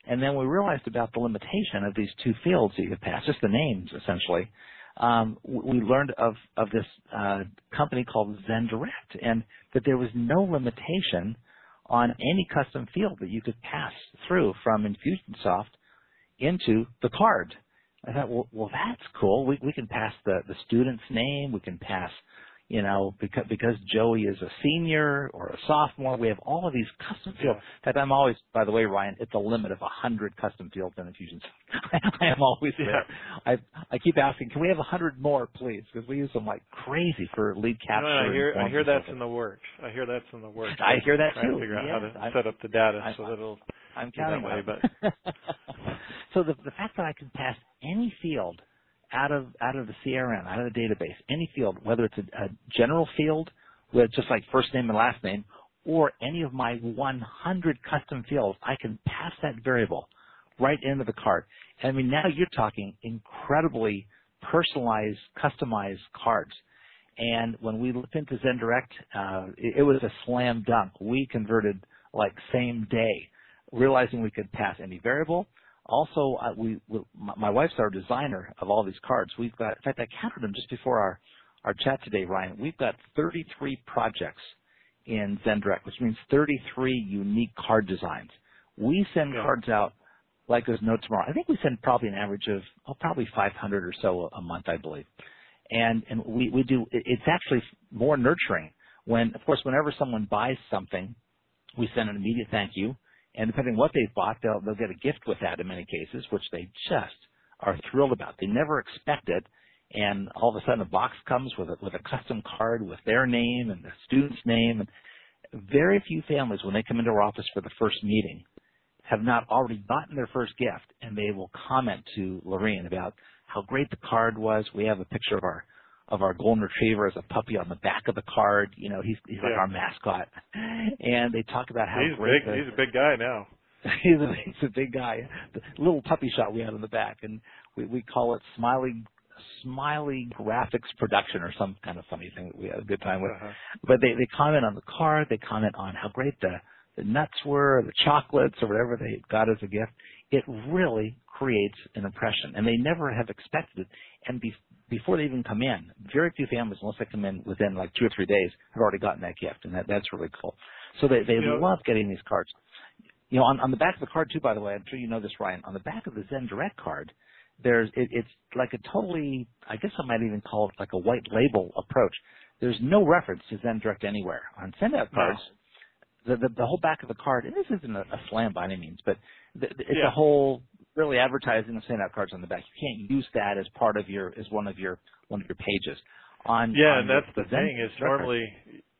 and then we realized about the limitation of these two fields that you could pass, just the names essentially. Um, we learned of of this uh, company called ZenDirect, and that there was no limitation on any custom field that you could pass through from Infusionsoft into the card. I thought, well, well, that's cool. We we can pass the the student's name. We can pass, you know, because because Joey is a senior or a sophomore. We have all of these custom fields. In fact, I'm always, by the way, Ryan, it's a limit of a hundred custom fields in Infusion. <laughs> I am always there. I I keep asking, can we have a hundred more, please? Because we use them like crazy for lead capture.
know, I hear I hear that's in the works. I hear that's in the works.
I hear that
trying
too.
to figure out
Yeah,
how to
I-
set up the data
I-
so that it'll
I'm counting it. <laughs> so the the fact that I can pass any field out of out of the CRM, out of the database, any field, whether it's a, a general field with just like first name and last name, or any of my 100 custom fields, I can pass that variable right into the card. And I mean, now you're talking incredibly personalized, customized cards. And when we looked into ZenDirect, uh, it, it was a slam dunk. We converted like same day, realizing we could pass any variable. Also, uh, we, we my, my wife's our designer of all these cards. We've got, in fact, I counted them just before our our chat today, Ryan. We've got 33 projects in ZenDirect, which means 33 unique card designs. We send
Yeah.
cards out like there's no tomorrow. I think we send probably an average of oh, probably 500 or so a month, I believe. And and we we do. It's actually more nurturing when, of course, whenever someone buys something, we send an immediate thank you. And depending what they've bought, they'll they'll get a gift with that in many cases, which they just are thrilled about. They never expect it, and all of a sudden a box comes with a with a custom card with their name and the student's name. And very few families, when they come into our office for the first meeting, have not already gotten their first gift, and they will comment to Lorraine about how great the card was. We have a picture of our of our golden retriever as a puppy on the back of the card. You know, he's he's like our mascot, and they talk about how
he's
great
big
the,
he's a big guy now. <laughs>
he's a he's a big guy. The little puppy shot we had in the back, and we we call it Smiley Smiley Graphics Production or some kind of funny thing that we had a good time with.
Uh-huh.
But they they comment on the card. They comment on how great the the nuts were, the chocolates, or whatever they got as a gift. It really creates an impression, and they never have expected it. And be, before they even come in, very few families, unless they come in within like two or three days, have already gotten that gift, and that that's really cool. So they they
know-
love getting these cards. You know, on, on the back of the card too, by the way, I'm sure you know this, Ryan. On the back of the Zen Direct card, there's it, it's like a totally, I guess I might even call it like a white label approach. There's no reference to Zen Direct anywhere on send out cards. The, the the whole back of the card, and this isn't a, a slam by any means, but the, the- it's
Yeah.
a whole really advertising of send out cards on the back. You can't use that as part of your as one of your one of your pages. On
Yeah,
on
and that's the thing is
Direct card-
normally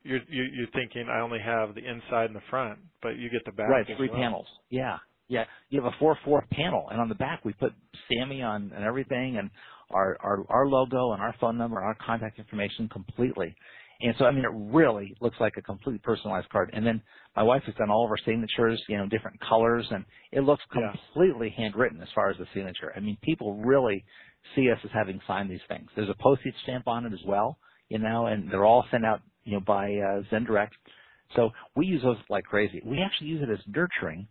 you're you, you're thinking I only have the inside and the front, but you get the back.
Right, three
well.
panels. Yeah, yeah. You have a four four panel, and on the back we put Sammy on and everything, and our our our logo and our phone number, and our contact information completely. And so, I mean, it really looks like a completely personalized card. And then my wife has done all of our signatures, you know, different colors, and it looks
Yeah.
completely handwritten as far as the signature. I mean, people really see us as having signed these things. There's a postage stamp on it as well, you know, and they're all sent out, you know, by uh, ZenDirect. So we use those like crazy. We actually use it as nurturing.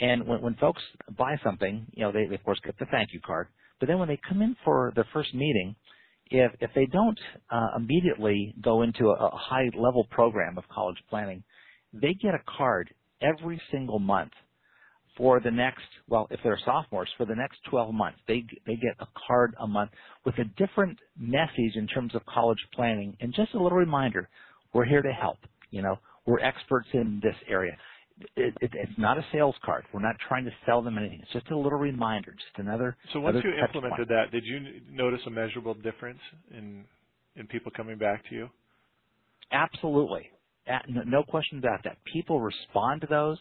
And when, when folks buy something, you know, they, they of course get the thank you card. But then when they come in for their first meeting, if if they don't uh, immediately go into a, a high level program of college planning, they get a card every single month for the next well, if they're sophomores, for the next 12 months, they they get a card a month with a different message in terms of college planning and just a little reminder, we're here to help. You know, we're experts in this area. It, it, it's not a sales card. We're not trying to sell them anything. It's just a little reminder, just another.
So once you implemented
point.
that, did you notice a measurable difference in in people coming back to you?
Absolutely. No question about that. People respond to those.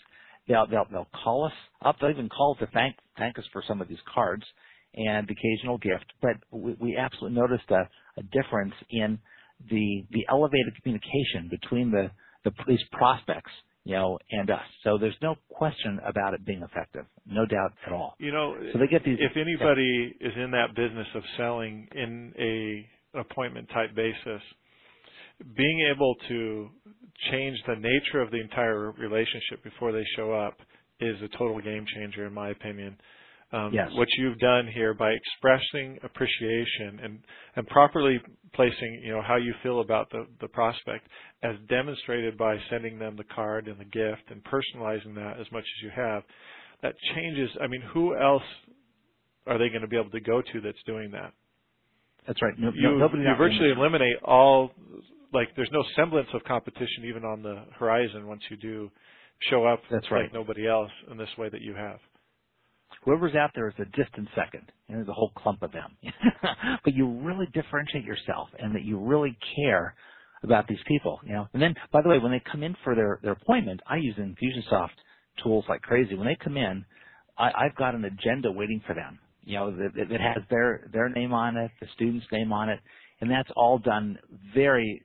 They'll, they'll, they'll call us up. They'll even call to thank, thank us for some of these cards and the occasional gift. But we, we absolutely noticed a, a difference in the, the elevated communication between the, the, these prospects, you know, and us. So there's no question about it being effective. No doubt at all.
You know,
So they get these.
if anybody is in that business of selling in a appointment type basis, being able to change the nature of the entire relationship before they show up is a total game changer in my opinion. Um,
Yes.
What you've done here by expressing appreciation and, and properly placing, you know, how you feel about the, the prospect as demonstrated by sending them the card and the gift and personalizing that as much as you have, that changes. I mean, who else are they going to be able to go to that's doing that?
That's right. No,
You,
no, nobody
you virtually eliminate all, like there's no semblance of competition even on the horizon once you do show up
That's
like
right.
nobody else in this way that you have.
Whoever's out there is a distant second, and there's a whole clump of them. <laughs> but you really differentiate yourself, and that you really care about these people. You know, and then by the way, when they come in for their their appointment, I use Infusionsoft tools like crazy. When they come in, I, I've got an agenda waiting for them. You know, that, that has their their name on it, the student's name on it, and that's all done very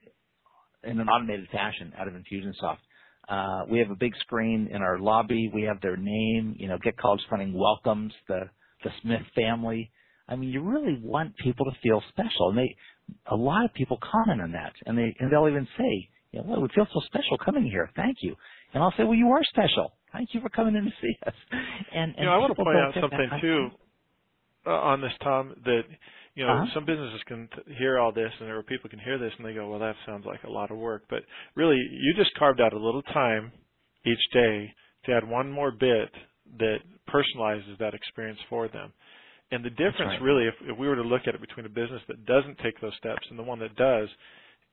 in an automated fashion out of Infusionsoft. Uh, we have a big screen in our lobby. We have their name. You know, Get College Funding welcomes the the Smith family. I mean, you really want people to feel special, and they a lot of people comment on that, and they and they'll even say, you know, well, we feel so special coming here. Thank you. And I'll say, well, you are special. Thank you for coming in to see us. And, and
you know, I want to point out something too uh, on this, Tom. That you know,
Uh-huh.
some businesses can t- hear all this, and there are people can hear this, and they go, "Well, that sounds like a lot of work." But really, you just carved out a little time each day to add one more bit that personalizes that experience for them. And the difference,
right.
really, if, if we were to look at it between a business that doesn't take those steps and the one that does,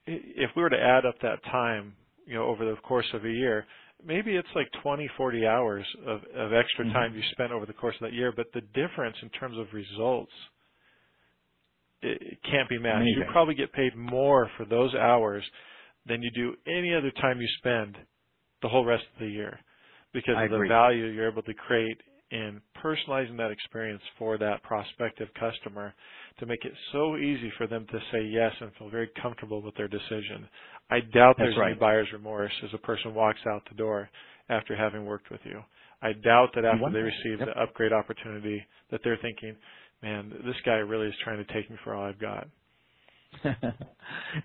if we were to add up that time, you know, over the course of a year, maybe it's like 20, 40 hours of, of extra
Mhm.
time you spent over the course of that year, but the difference in terms of results it, can't be matched. You probably get paid more for those hours than you do any other time you spend the whole rest of the year because
I
of the
agree.
value you're able to create in personalizing that experience for that prospective customer to make it so easy for them to say yes and feel very comfortable with their decision. I doubt
That's
there's
right.
any buyer's remorse as a person walks out the door after having worked with you. I doubt that after they receive
Yep.
the upgrade opportunity that they're thinking, man, this guy really is trying to take me for all I've got. <laughs>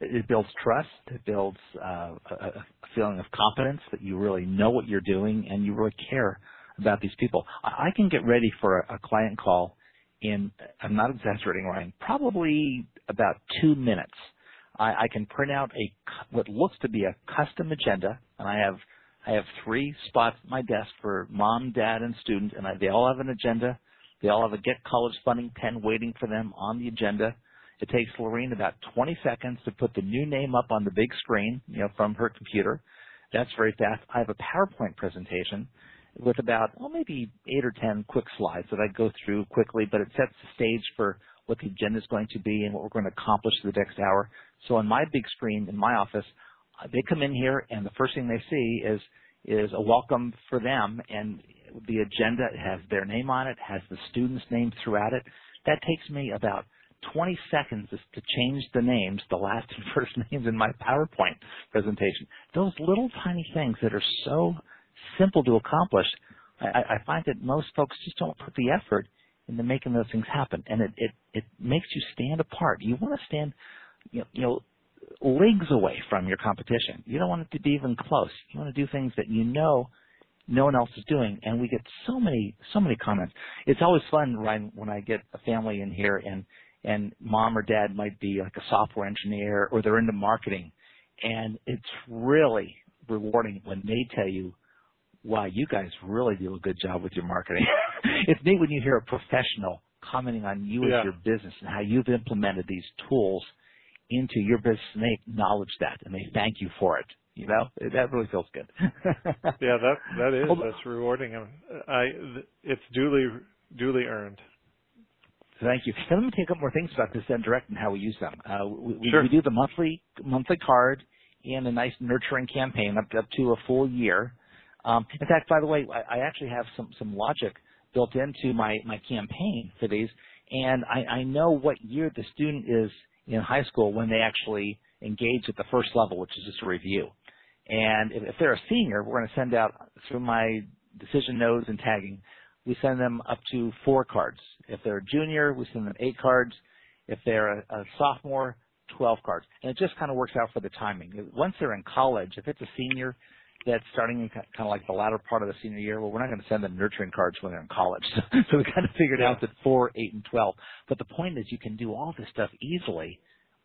it builds trust. It builds uh, a, feeling of confidence that you really know what you're doing and you really care about these people. I, I can get ready for a, a client call in, I'm not exaggerating, Ryan, probably about two minutes. I, I can print out a what looks to be a custom agenda, and I have I have three spots at my desk for mom, dad, and student, and I, they all have an agenda. They all have a Get College Funding pen waiting for them on the agenda. It takes Lorene about 20 seconds to put the new name up on the big screen, you know, from her computer. That's very fast. I have a PowerPoint presentation with about, well, maybe eight or 10 quick slides that I go through quickly, but it sets the stage for what the agenda is going to be and what we're going to accomplish the next hour. So on my big screen in my office, uh, they come in here and the first thing they see is is a welcome for them and the agenda has their name on it, has the student's name throughout it. That takes me about 20 seconds to change the names, the last and <laughs> first names in my PowerPoint presentation. Those little tiny things that are so simple to accomplish, I, I find that most folks just don't put the effort into making those things happen, and it it, it makes you stand apart. You want to stand, you know, you know, leagues away from your competition. You don't want it to be even close. You want to do things that you know no one else is doing, and we get so many so many comments. It's always fun, Ryan, when I get a family in here and and mom or dad might be like a software engineer or they're into marketing, and it's really rewarding when they tell you, "Wow, you guys really do a good job with your marketing." <laughs> it's neat when you hear a professional commenting on you
Yeah.
as your business and how you've implemented these tools into your business, and they acknowledge that and they thank you for it. You know, that really feels good. <laughs>
Yeah, that that is
Well,
that's rewarding. and I it's duly duly earned.
Thank you. Now, let me take up more things about this Zen Direct and how we use them. Uh, we, we-
Sure.
we do the monthly monthly card and a nice nurturing campaign up to, up to a full year. Um, in fact, by the way, I, I actually have some some logic built into my my campaign for these, and I, I know what year the student is in high school when they actually engage at the first level, which is just a review. And if, if they're a senior, we're going to send out through my decision nodes and tagging we send them up to four cards. If they're a junior, we send them eight cards. If they're a, a sophomore, 12 cards. And it just kind of works out for the timing. Once they're in college, if it's a senior that's starting in kind of like the latter part of the senior year, well, we're not going to send them nurturing cards when they're in college. <laughs> so we kind of figured out that four, eight, and 12. But the point is you can do all this stuff easily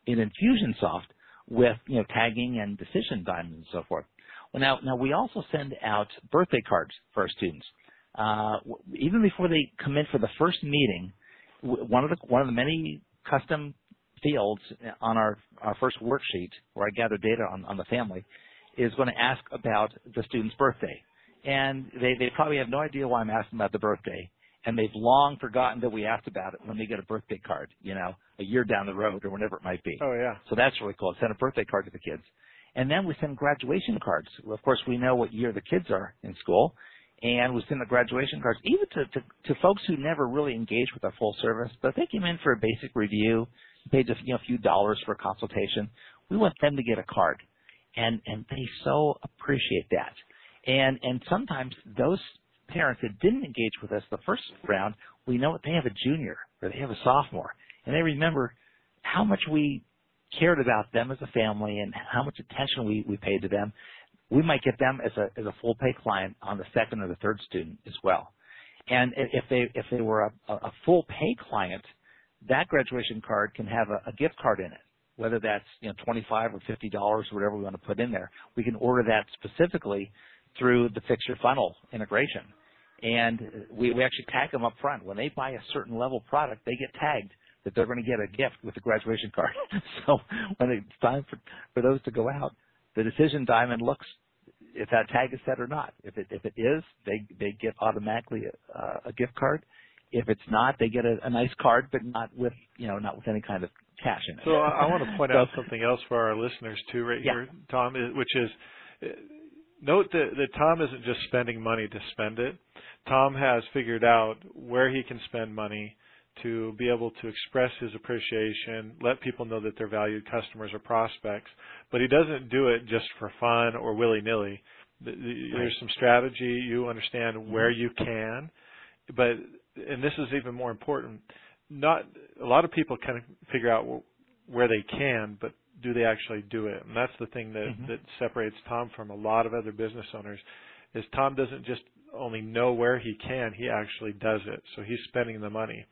in Infusionsoft with, you know, tagging and decision diamonds and so forth. Well, now, now we also send out birthday cards for our students. Uh, even before they come in for the first meeting, one of the one of the many custom fields on our our first worksheet where I gather data on, on the family is going to ask about the student's birthday, and they they probably have no idea why I'm asking about the birthday, and they've long forgotten that we asked about it when they get a birthday card, you know, a year down the road or whenever it might be.
Oh yeah.
So that's really cool. Send a birthday card to the kids. And then we send graduation cards. Of course, we know what year the kids are in school. And we send the graduation cards even to, to, to folks who never really engage with our full service, but they came in for a basic review, paid a you know, a few dollars for a consultation, we want them to get a card. And, and they so appreciate that. And, and sometimes those parents that didn't engage with us the first round, we know that they have a junior or they have a sophomore. And they remember how much we cared about them as a family and how much attention we, we paid to them, we might get them as a as a full pay client on the second or the third student as well. And if they if they were a, a full pay client, that graduation card can have a, a gift card in it, whether that's you know twenty five or fifty dollars or whatever we want to put in there. We can order that specifically through the Fix Your Funnel integration. And we, we actually tag them up front. When they buy a certain level product, they get tagged that they're going to get a gift with a graduation card. <laughs> so when it's time for, for those to go out, the decision diamond looks if that tag is set or not. If it if it is, they they get automatically a, a gift card. If it's not, they get a, a nice card, but not with you know not with any kind of cash in it.
So I, I want to point <laughs> out something else for our listeners too, right
Yeah.
here, Tom, which is note that, that Tom isn't just spending money to spend it. Tom has figured out where he can spend money to be able to express his appreciation, let people know that they're valued customers or prospects, but he doesn't do it just for fun or willy-nilly. The- the- There's some strategy. You understand mm-hmm. where you can, but and this is even more important. Not a lot of people kind of figure out where they can, but do they actually do it? And that's the thing that
Mhm.
that separates Tom from a lot of other business owners. Is Tom doesn't just only know where he can, he actually does it. So he's spending the money.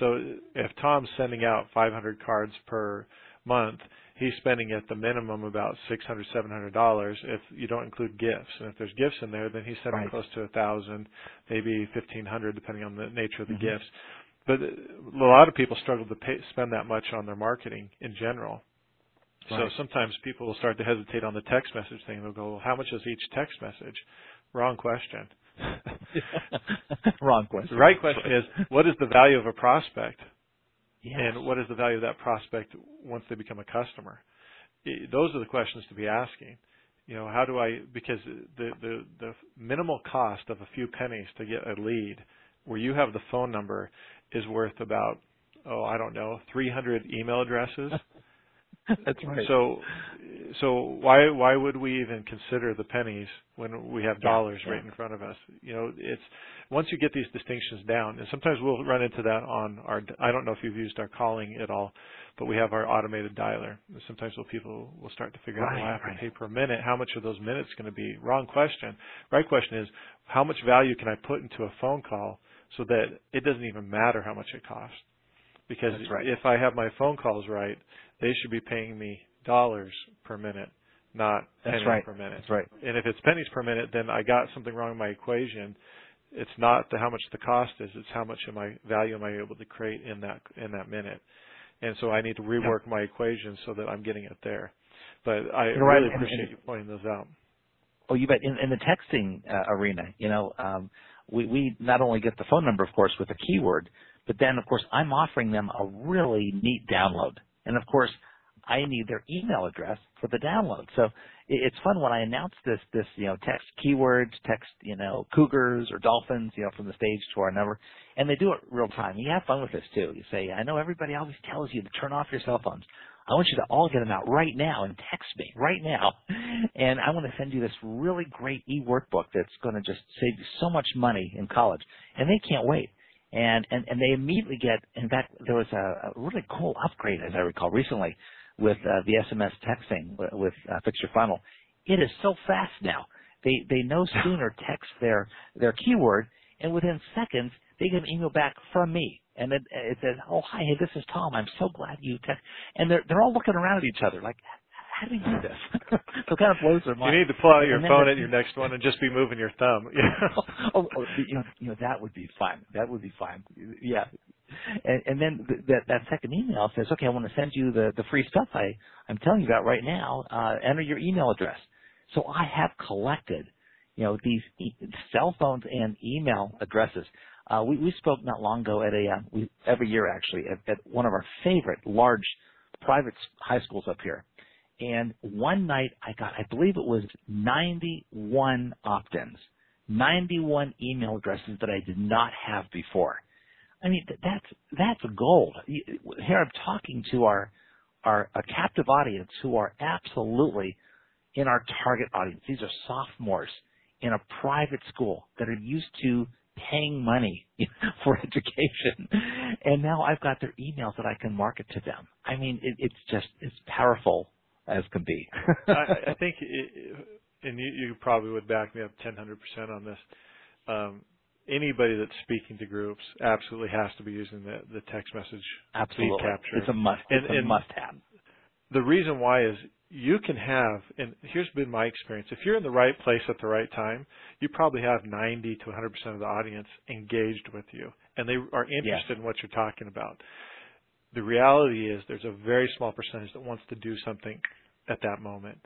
So if Tom's sending out 500 cards per month, he's spending at the minimum about 600 700 dollars if you don't include gifts and if there's gifts in there then he's spending
Right.
close to a thousand maybe 1500 depending on the nature of the
Mhm.
gifts but a lot of people struggle to pay, spend that much on their marketing in general so sometimes people will start to hesitate on the text message thing they'll go well, how much is each text message wrong question <laughs>
Wrong question.
the right question is what is the value of a prospect
Yes.
and what is the value of that prospect once they become a customer? Those are the questions to be asking. You know, how do I because the the the minimal cost of a few pennies to get a lead where you have the phone number is worth about oh, I don't know, 300 email addresses. <laughs> <laughs>
That's right.
So so why why would we even consider the pennies when we have dollars
yeah.
right in front of us? You know, it's once you get these distinctions down, and sometimes we'll run into that on our. I don't know if you've used our calling at all, but we have our automated dialer. Sometimes will people will start to figure out, well, I have
right.
to pay per minute. How much are those minutes going to be? Wrong question. Right question is, how much value can I put into a phone call so that it doesn't even matter how much it costs? Because
right.
if I have my phone calls right, they should be paying me dollars per minute, not
That's
pennies
right.
per minute.
That's right.
And if it's pennies per minute, then I got something wrong in my equation. It's not the how much the cost is; it's how much am I value am I able to create in that in that minute. And so I need to rework my equation so that I'm getting it there. But I
You're right,
really
and-
appreciate
and-
you pointing those out.
Oh, you bet. In, in the texting uh, arena, you know, um, we, we not only get the phone number, of course, with a keyword, but then, of course, I'm offering them a really neat download. And of course, I need their email address for the download. So it's fun when I announce this, this, you know, text keywords, text, you know, cougars or dolphins, you know, from the stage to our number, and they do it real time. You have fun with this too. You say, I know everybody always tells you to turn off your cell phones. I want you to all get them out right now and text me right now. And I want to send you this really great e-workbook that's going to just save you so much money in college. And they can't wait. And, and, and they immediately get, in fact, there was a, a really cool upgrade, as I recall, recently with uh, the SMS texting with, with uh, Fix Your Funnel. It is so fast now. They, they no <laughs> sooner text their, their keyword and within seconds they get an email back from me. And it, it says, "Oh, hi, hey, this is Tom. I'm so glad you text." And they're they're all looking around at each other like, "How do you do this?" <laughs> so it kind of blows their mind.
You need to pull out your phone at your next one and just be moving your thumb. <laughs>
oh, oh, you know, you know that would be fun. That would be fun. Yeah. and, and then th- that that second email says, okay, I want to send you the the free stuff I I'm telling you about right now. Uh, enter your email address. So I have collected, you know, these e- cell phones and email addresses. Uh, we we spoke not long ago at a uh, we every year actually at, at one of our favorite large private high schools up here. And one night I got, I believe it was 91 opt-ins, 91 email addresses that I did not have before. I mean, that's that's gold. Here I'm talking to our our a captive audience who are absolutely in our target audience. These are sophomores in a private school that are used to paying money <laughs> for education, and now I've got their emails that I can market to them. I mean, it, it's just it's powerful as can be. <laughs>
I, I think, it, and you, you probably would back me up 10, 100% on this. Um, anybody that's speaking to groups absolutely has to be using the, the text message
Absolutely,
lead capture.
it's a must.
And-
It's a
and-
must-have.
the reason why is you can have, and here's been my experience, if you're in the right place at the right time, you probably have 90 to 100% of the audience engaged with you, and they are interested in what you're talking about. The reality is there's a very small percentage that wants to do something at that moment.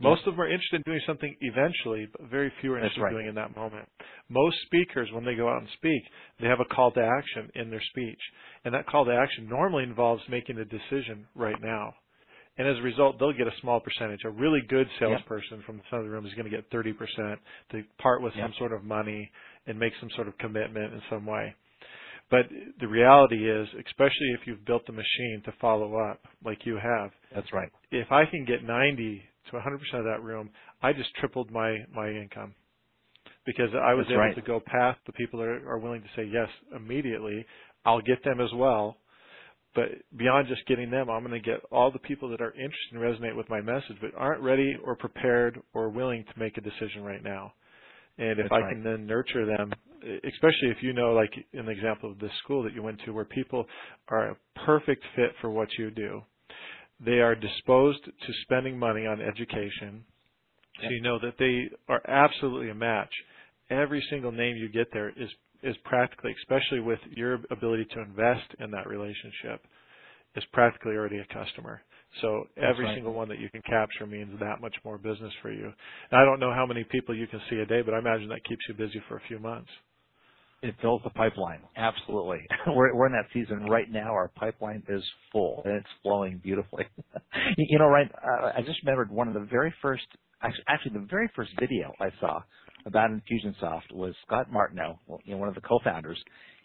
Most of them are interested in doing something eventually, but very few are interested
right.
in doing it in that moment. Most speakers, when they go out and speak, they have a call to action in their speech. And that call to action normally involves making a decision right now. And as a result, they'll get a small percentage. A really good salesperson from the front of the room is going to get 30% to part with
Yep.
some sort of money and make some sort of commitment in some way. But the reality is, especially if you've built the machine to follow up like you have,
That's right.
if I can get 90 to 100% of that room, I just tripled my my income because I was
That's
able
right.
to go past the people that are, are willing to say yes immediately. I'll get them as well, but beyond just getting them, I'm going to get all the people that are interested and resonate with my message, but aren't ready or prepared or willing to make a decision right now. And if
That's
I
right.
can then nurture them, especially if you know, like in the example of this school that you went to, where people are a perfect fit for what you do, they are disposed to spending money on education. So you know that they are absolutely a match. Every single name you get there is is practically, especially with your ability to invest in that relationship, is practically already a customer. So every
right.
single one that you can capture means that much more business for you. And I don't know how many people you can see a day, but I imagine that keeps you busy for a few months.
It fills the pipeline. Absolutely. <laughs> we're, we're in that season right now. Our pipeline is full and it's flowing beautifully. <laughs> you know, right, uh, I just remembered one of the very first, actually, actually the very first video I saw about Infusionsoft was Scott Martineau, you know, one of the co-founders,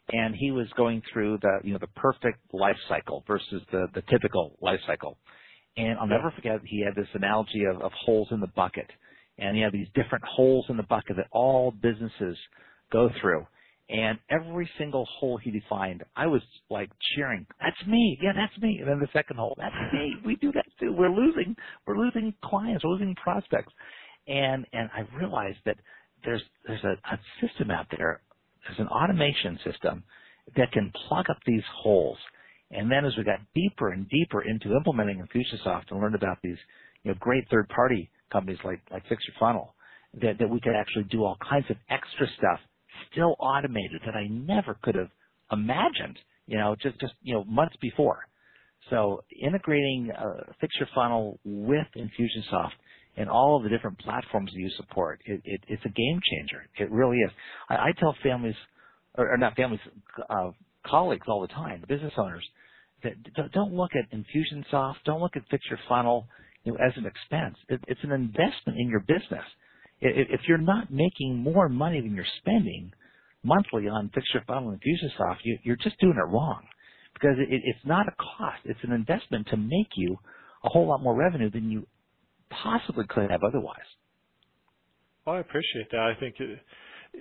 and he was going through the, you know, the perfect life cycle versus the, the typical life cycle. And I'll never forget, he had this analogy of, of holes in the bucket. And he had these different holes in the bucket that all businesses go through. And every single hole he defined, I was like cheering, that's me, yeah, that's me. And then the second hole, that's me, we do that too. We're losing, we're losing clients, we're losing prospects. And, and I realized that there's, there's a, a system out there, there's an automation system that can plug up these holes. And then as we got deeper and deeper into implementing Infusionsoft and learned about these, you know, great third party companies like, like Fix Your Funnel, that, that we could actually do all kinds of extra stuff still automated that I never could have imagined, you know, just, just, you know, months before. So integrating uh, Fix Your Funnel with Infusionsoft and all of the different platforms you support, it, it, it's a game changer. It really is. I, I tell families, or, or not families, uh, colleagues all the time, business owners, that don't- look at Infusionsoft, don't look at Fix Your Funnel you know, as an expense. It, it's an investment in your business. If you're not making more money than you're spending monthly on Fix Your Funnel and Infusionsoft, you, you're just doing it wrong because it, it's not a cost. It's an investment to make you a whole lot more revenue than you possibly could have otherwise.
Well, I appreciate that. I think it,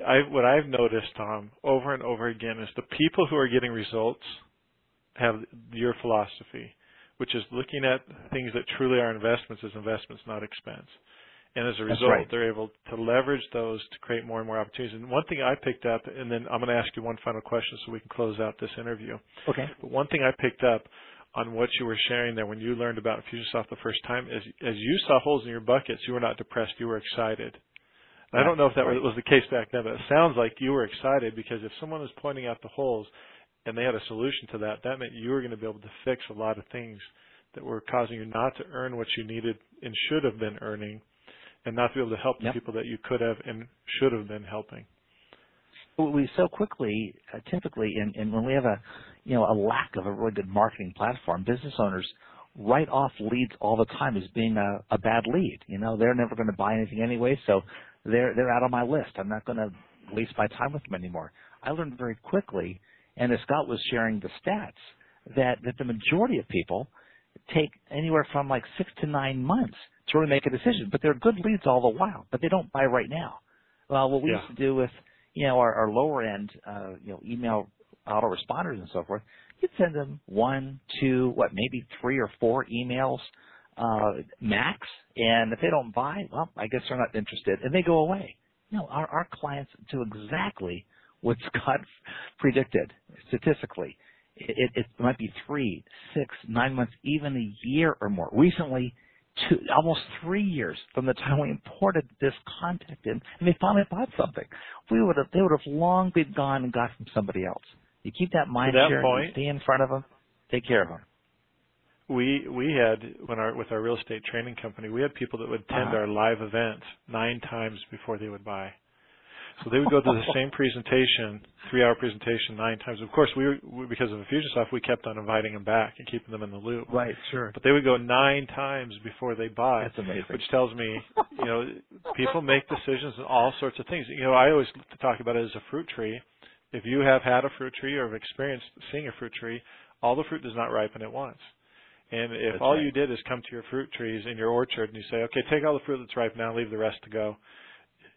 I what I've noticed, Tom, over and over again, is the people who are getting results have your philosophy, which is looking at things that truly are investments as investments, not expense. And as a result,
right.
they're able to leverage those to create more and more opportunities. And one thing I picked up, and then I'm going to ask you one final question so we can close out this interview.
Okay.
But one thing I picked up on what you were sharing there when you learned about Fusionsoft the first time is as you saw holes in your buckets, you were not depressed, you were excited. And I don't know if that was the case back then, but it sounds like you were excited because if someone was pointing out the holes, and they had a solution to that, that meant you were going to be able to fix a lot of things that were causing you not to earn what you needed and should have been earning, and not to be able to help
Yep.
the people that you could have and should have been helping.
Well, we so quickly, uh, typically, and, and when we have a, you know, a lack of a really good marketing platform, business owners write off leads all the time as being a, a bad lead. You know, they're never going to buy anything anyway, so they're they're out on my list. I'm not going to waste my time with them anymore. I learned very quickly, and as Scott was sharing the stats, that that the majority of people take anywhere from like six to nine months to really make a decision, but they're good leads all the while, but they don't buy right now. Well, what we
Yeah.
used to do with you know, our, our lower end, uh, you know, email autoresponders and so forth, you'd send them one, two, what, maybe three or four emails, uh, max. And if they don't buy, well, I guess they're not interested and they go away. No, our, our clients do exactly what <laughs> Scott predicted statistically. It, it, it might be three, six, nine months, even a year or more. Recently, two, almost three years from the time we imported this contact in, and they finally bought something. We would have, they would have long been gone and got from somebody else. You keep that mind
that
share,
point-
stay in front of them, take care of them.
We we had when our with our real estate training company, we had people that would attend
Uh-huh.
our live events nine times before they would buy. So they would go to the same presentation, three-hour presentation, nine times. Of course, we, were, we because of Infusionsoft, we kept on inviting them back and keeping them in the loop.
Right, sure.
But they would go nine times before they buy,
That's amazing.
which tells me, you know, <laughs> people make decisions on all sorts of things. You know, I always talk about it as a fruit tree. If you have had a fruit tree or have experienced seeing a fruit tree, all the fruit does not ripen at once. And if
That's
all
right.
you did is come to your fruit trees in your orchard and you say, okay, take all the fruit that's ripe now, leave the rest to go,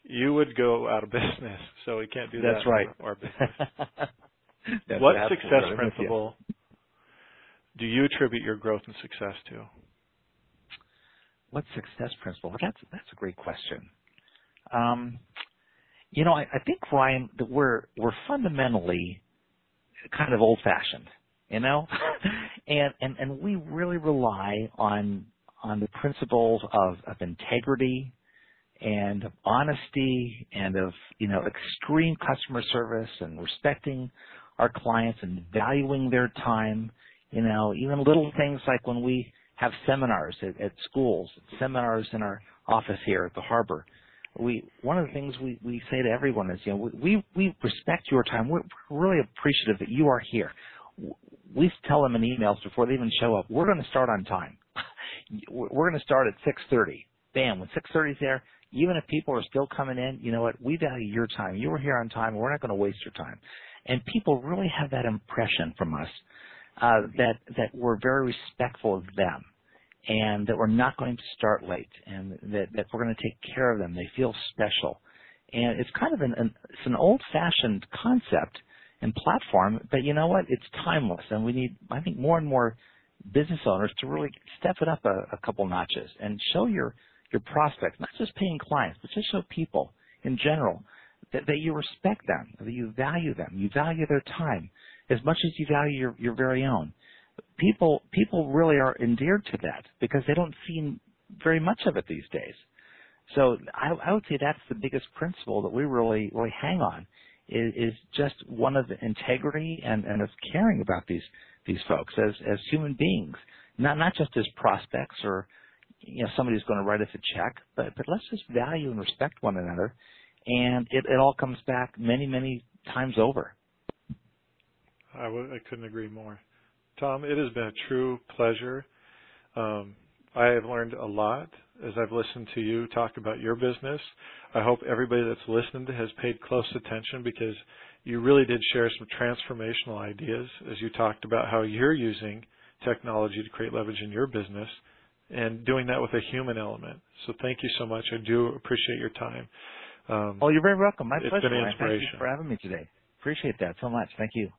you would go out of <laughs> business. So we can't do that.
That's
that.
right.
Our <laughs> business.
That's
what
absolutely
success
right.
Principle do you attribute your growth and success to?
What success principle? That's that's a great question. Um, you know, I, I think Ryan that we're we're fundamentally kind of old fashioned, you know, <laughs> and and and we really rely on on the principles of of integrity and of honesty and of you know extreme customer service and respecting our clients and valuing their time. You know, even little things like when we have seminars at, at schools, seminars in our office here at the harbor. We one of the things we, we say to everyone is, you know, we we respect your time. We're really appreciative that you are here. We tell them in emails before they even show up. We're going to start on time. <laughs> We're going to start at 6:30. Bam! When 6:30 is there, even if people are still coming in, you know what? We value your time. You were here on time. We're not going to waste your time. And people really have that impression from us uh, that that we're very respectful of them, and that we're not going to start late, and that that we're going to take care of them. They feel special, and it's kind of an, an it's an old-fashioned concept and platform, but you know what? It's timeless, and we need I think more and more business owners to really step it up a, a couple notches and show your your prospects, not just paying clients, but just show people in general that, that you respect them, that you value them, you value their time as much as you value your, your very own. People people really are endeared to that because they don't see very much of it these days. So I, I would say that's the biggest principle that we really really hang on is, is just one of integrity and, and of caring about these these folks as as human beings, not not just as prospects or you know somebody who's going to write us a check, but but let's just value and respect one another, and it, it all comes back many many times over.
I w- I couldn't agree more. Tom, it has been a true pleasure. Um, I have learned a lot as I've listened to you talk about your business. I hope everybody that's listened has paid close attention because you really did share some transformational ideas as you talked about how you're using technology to create leverage in your business and doing that with a human element. So thank you so much. I do appreciate your time. Um,
Oh, you're very welcome. My
It's
pleasure.
been an
Ryan. Thank you for having me today. Appreciate that so much. Thank you.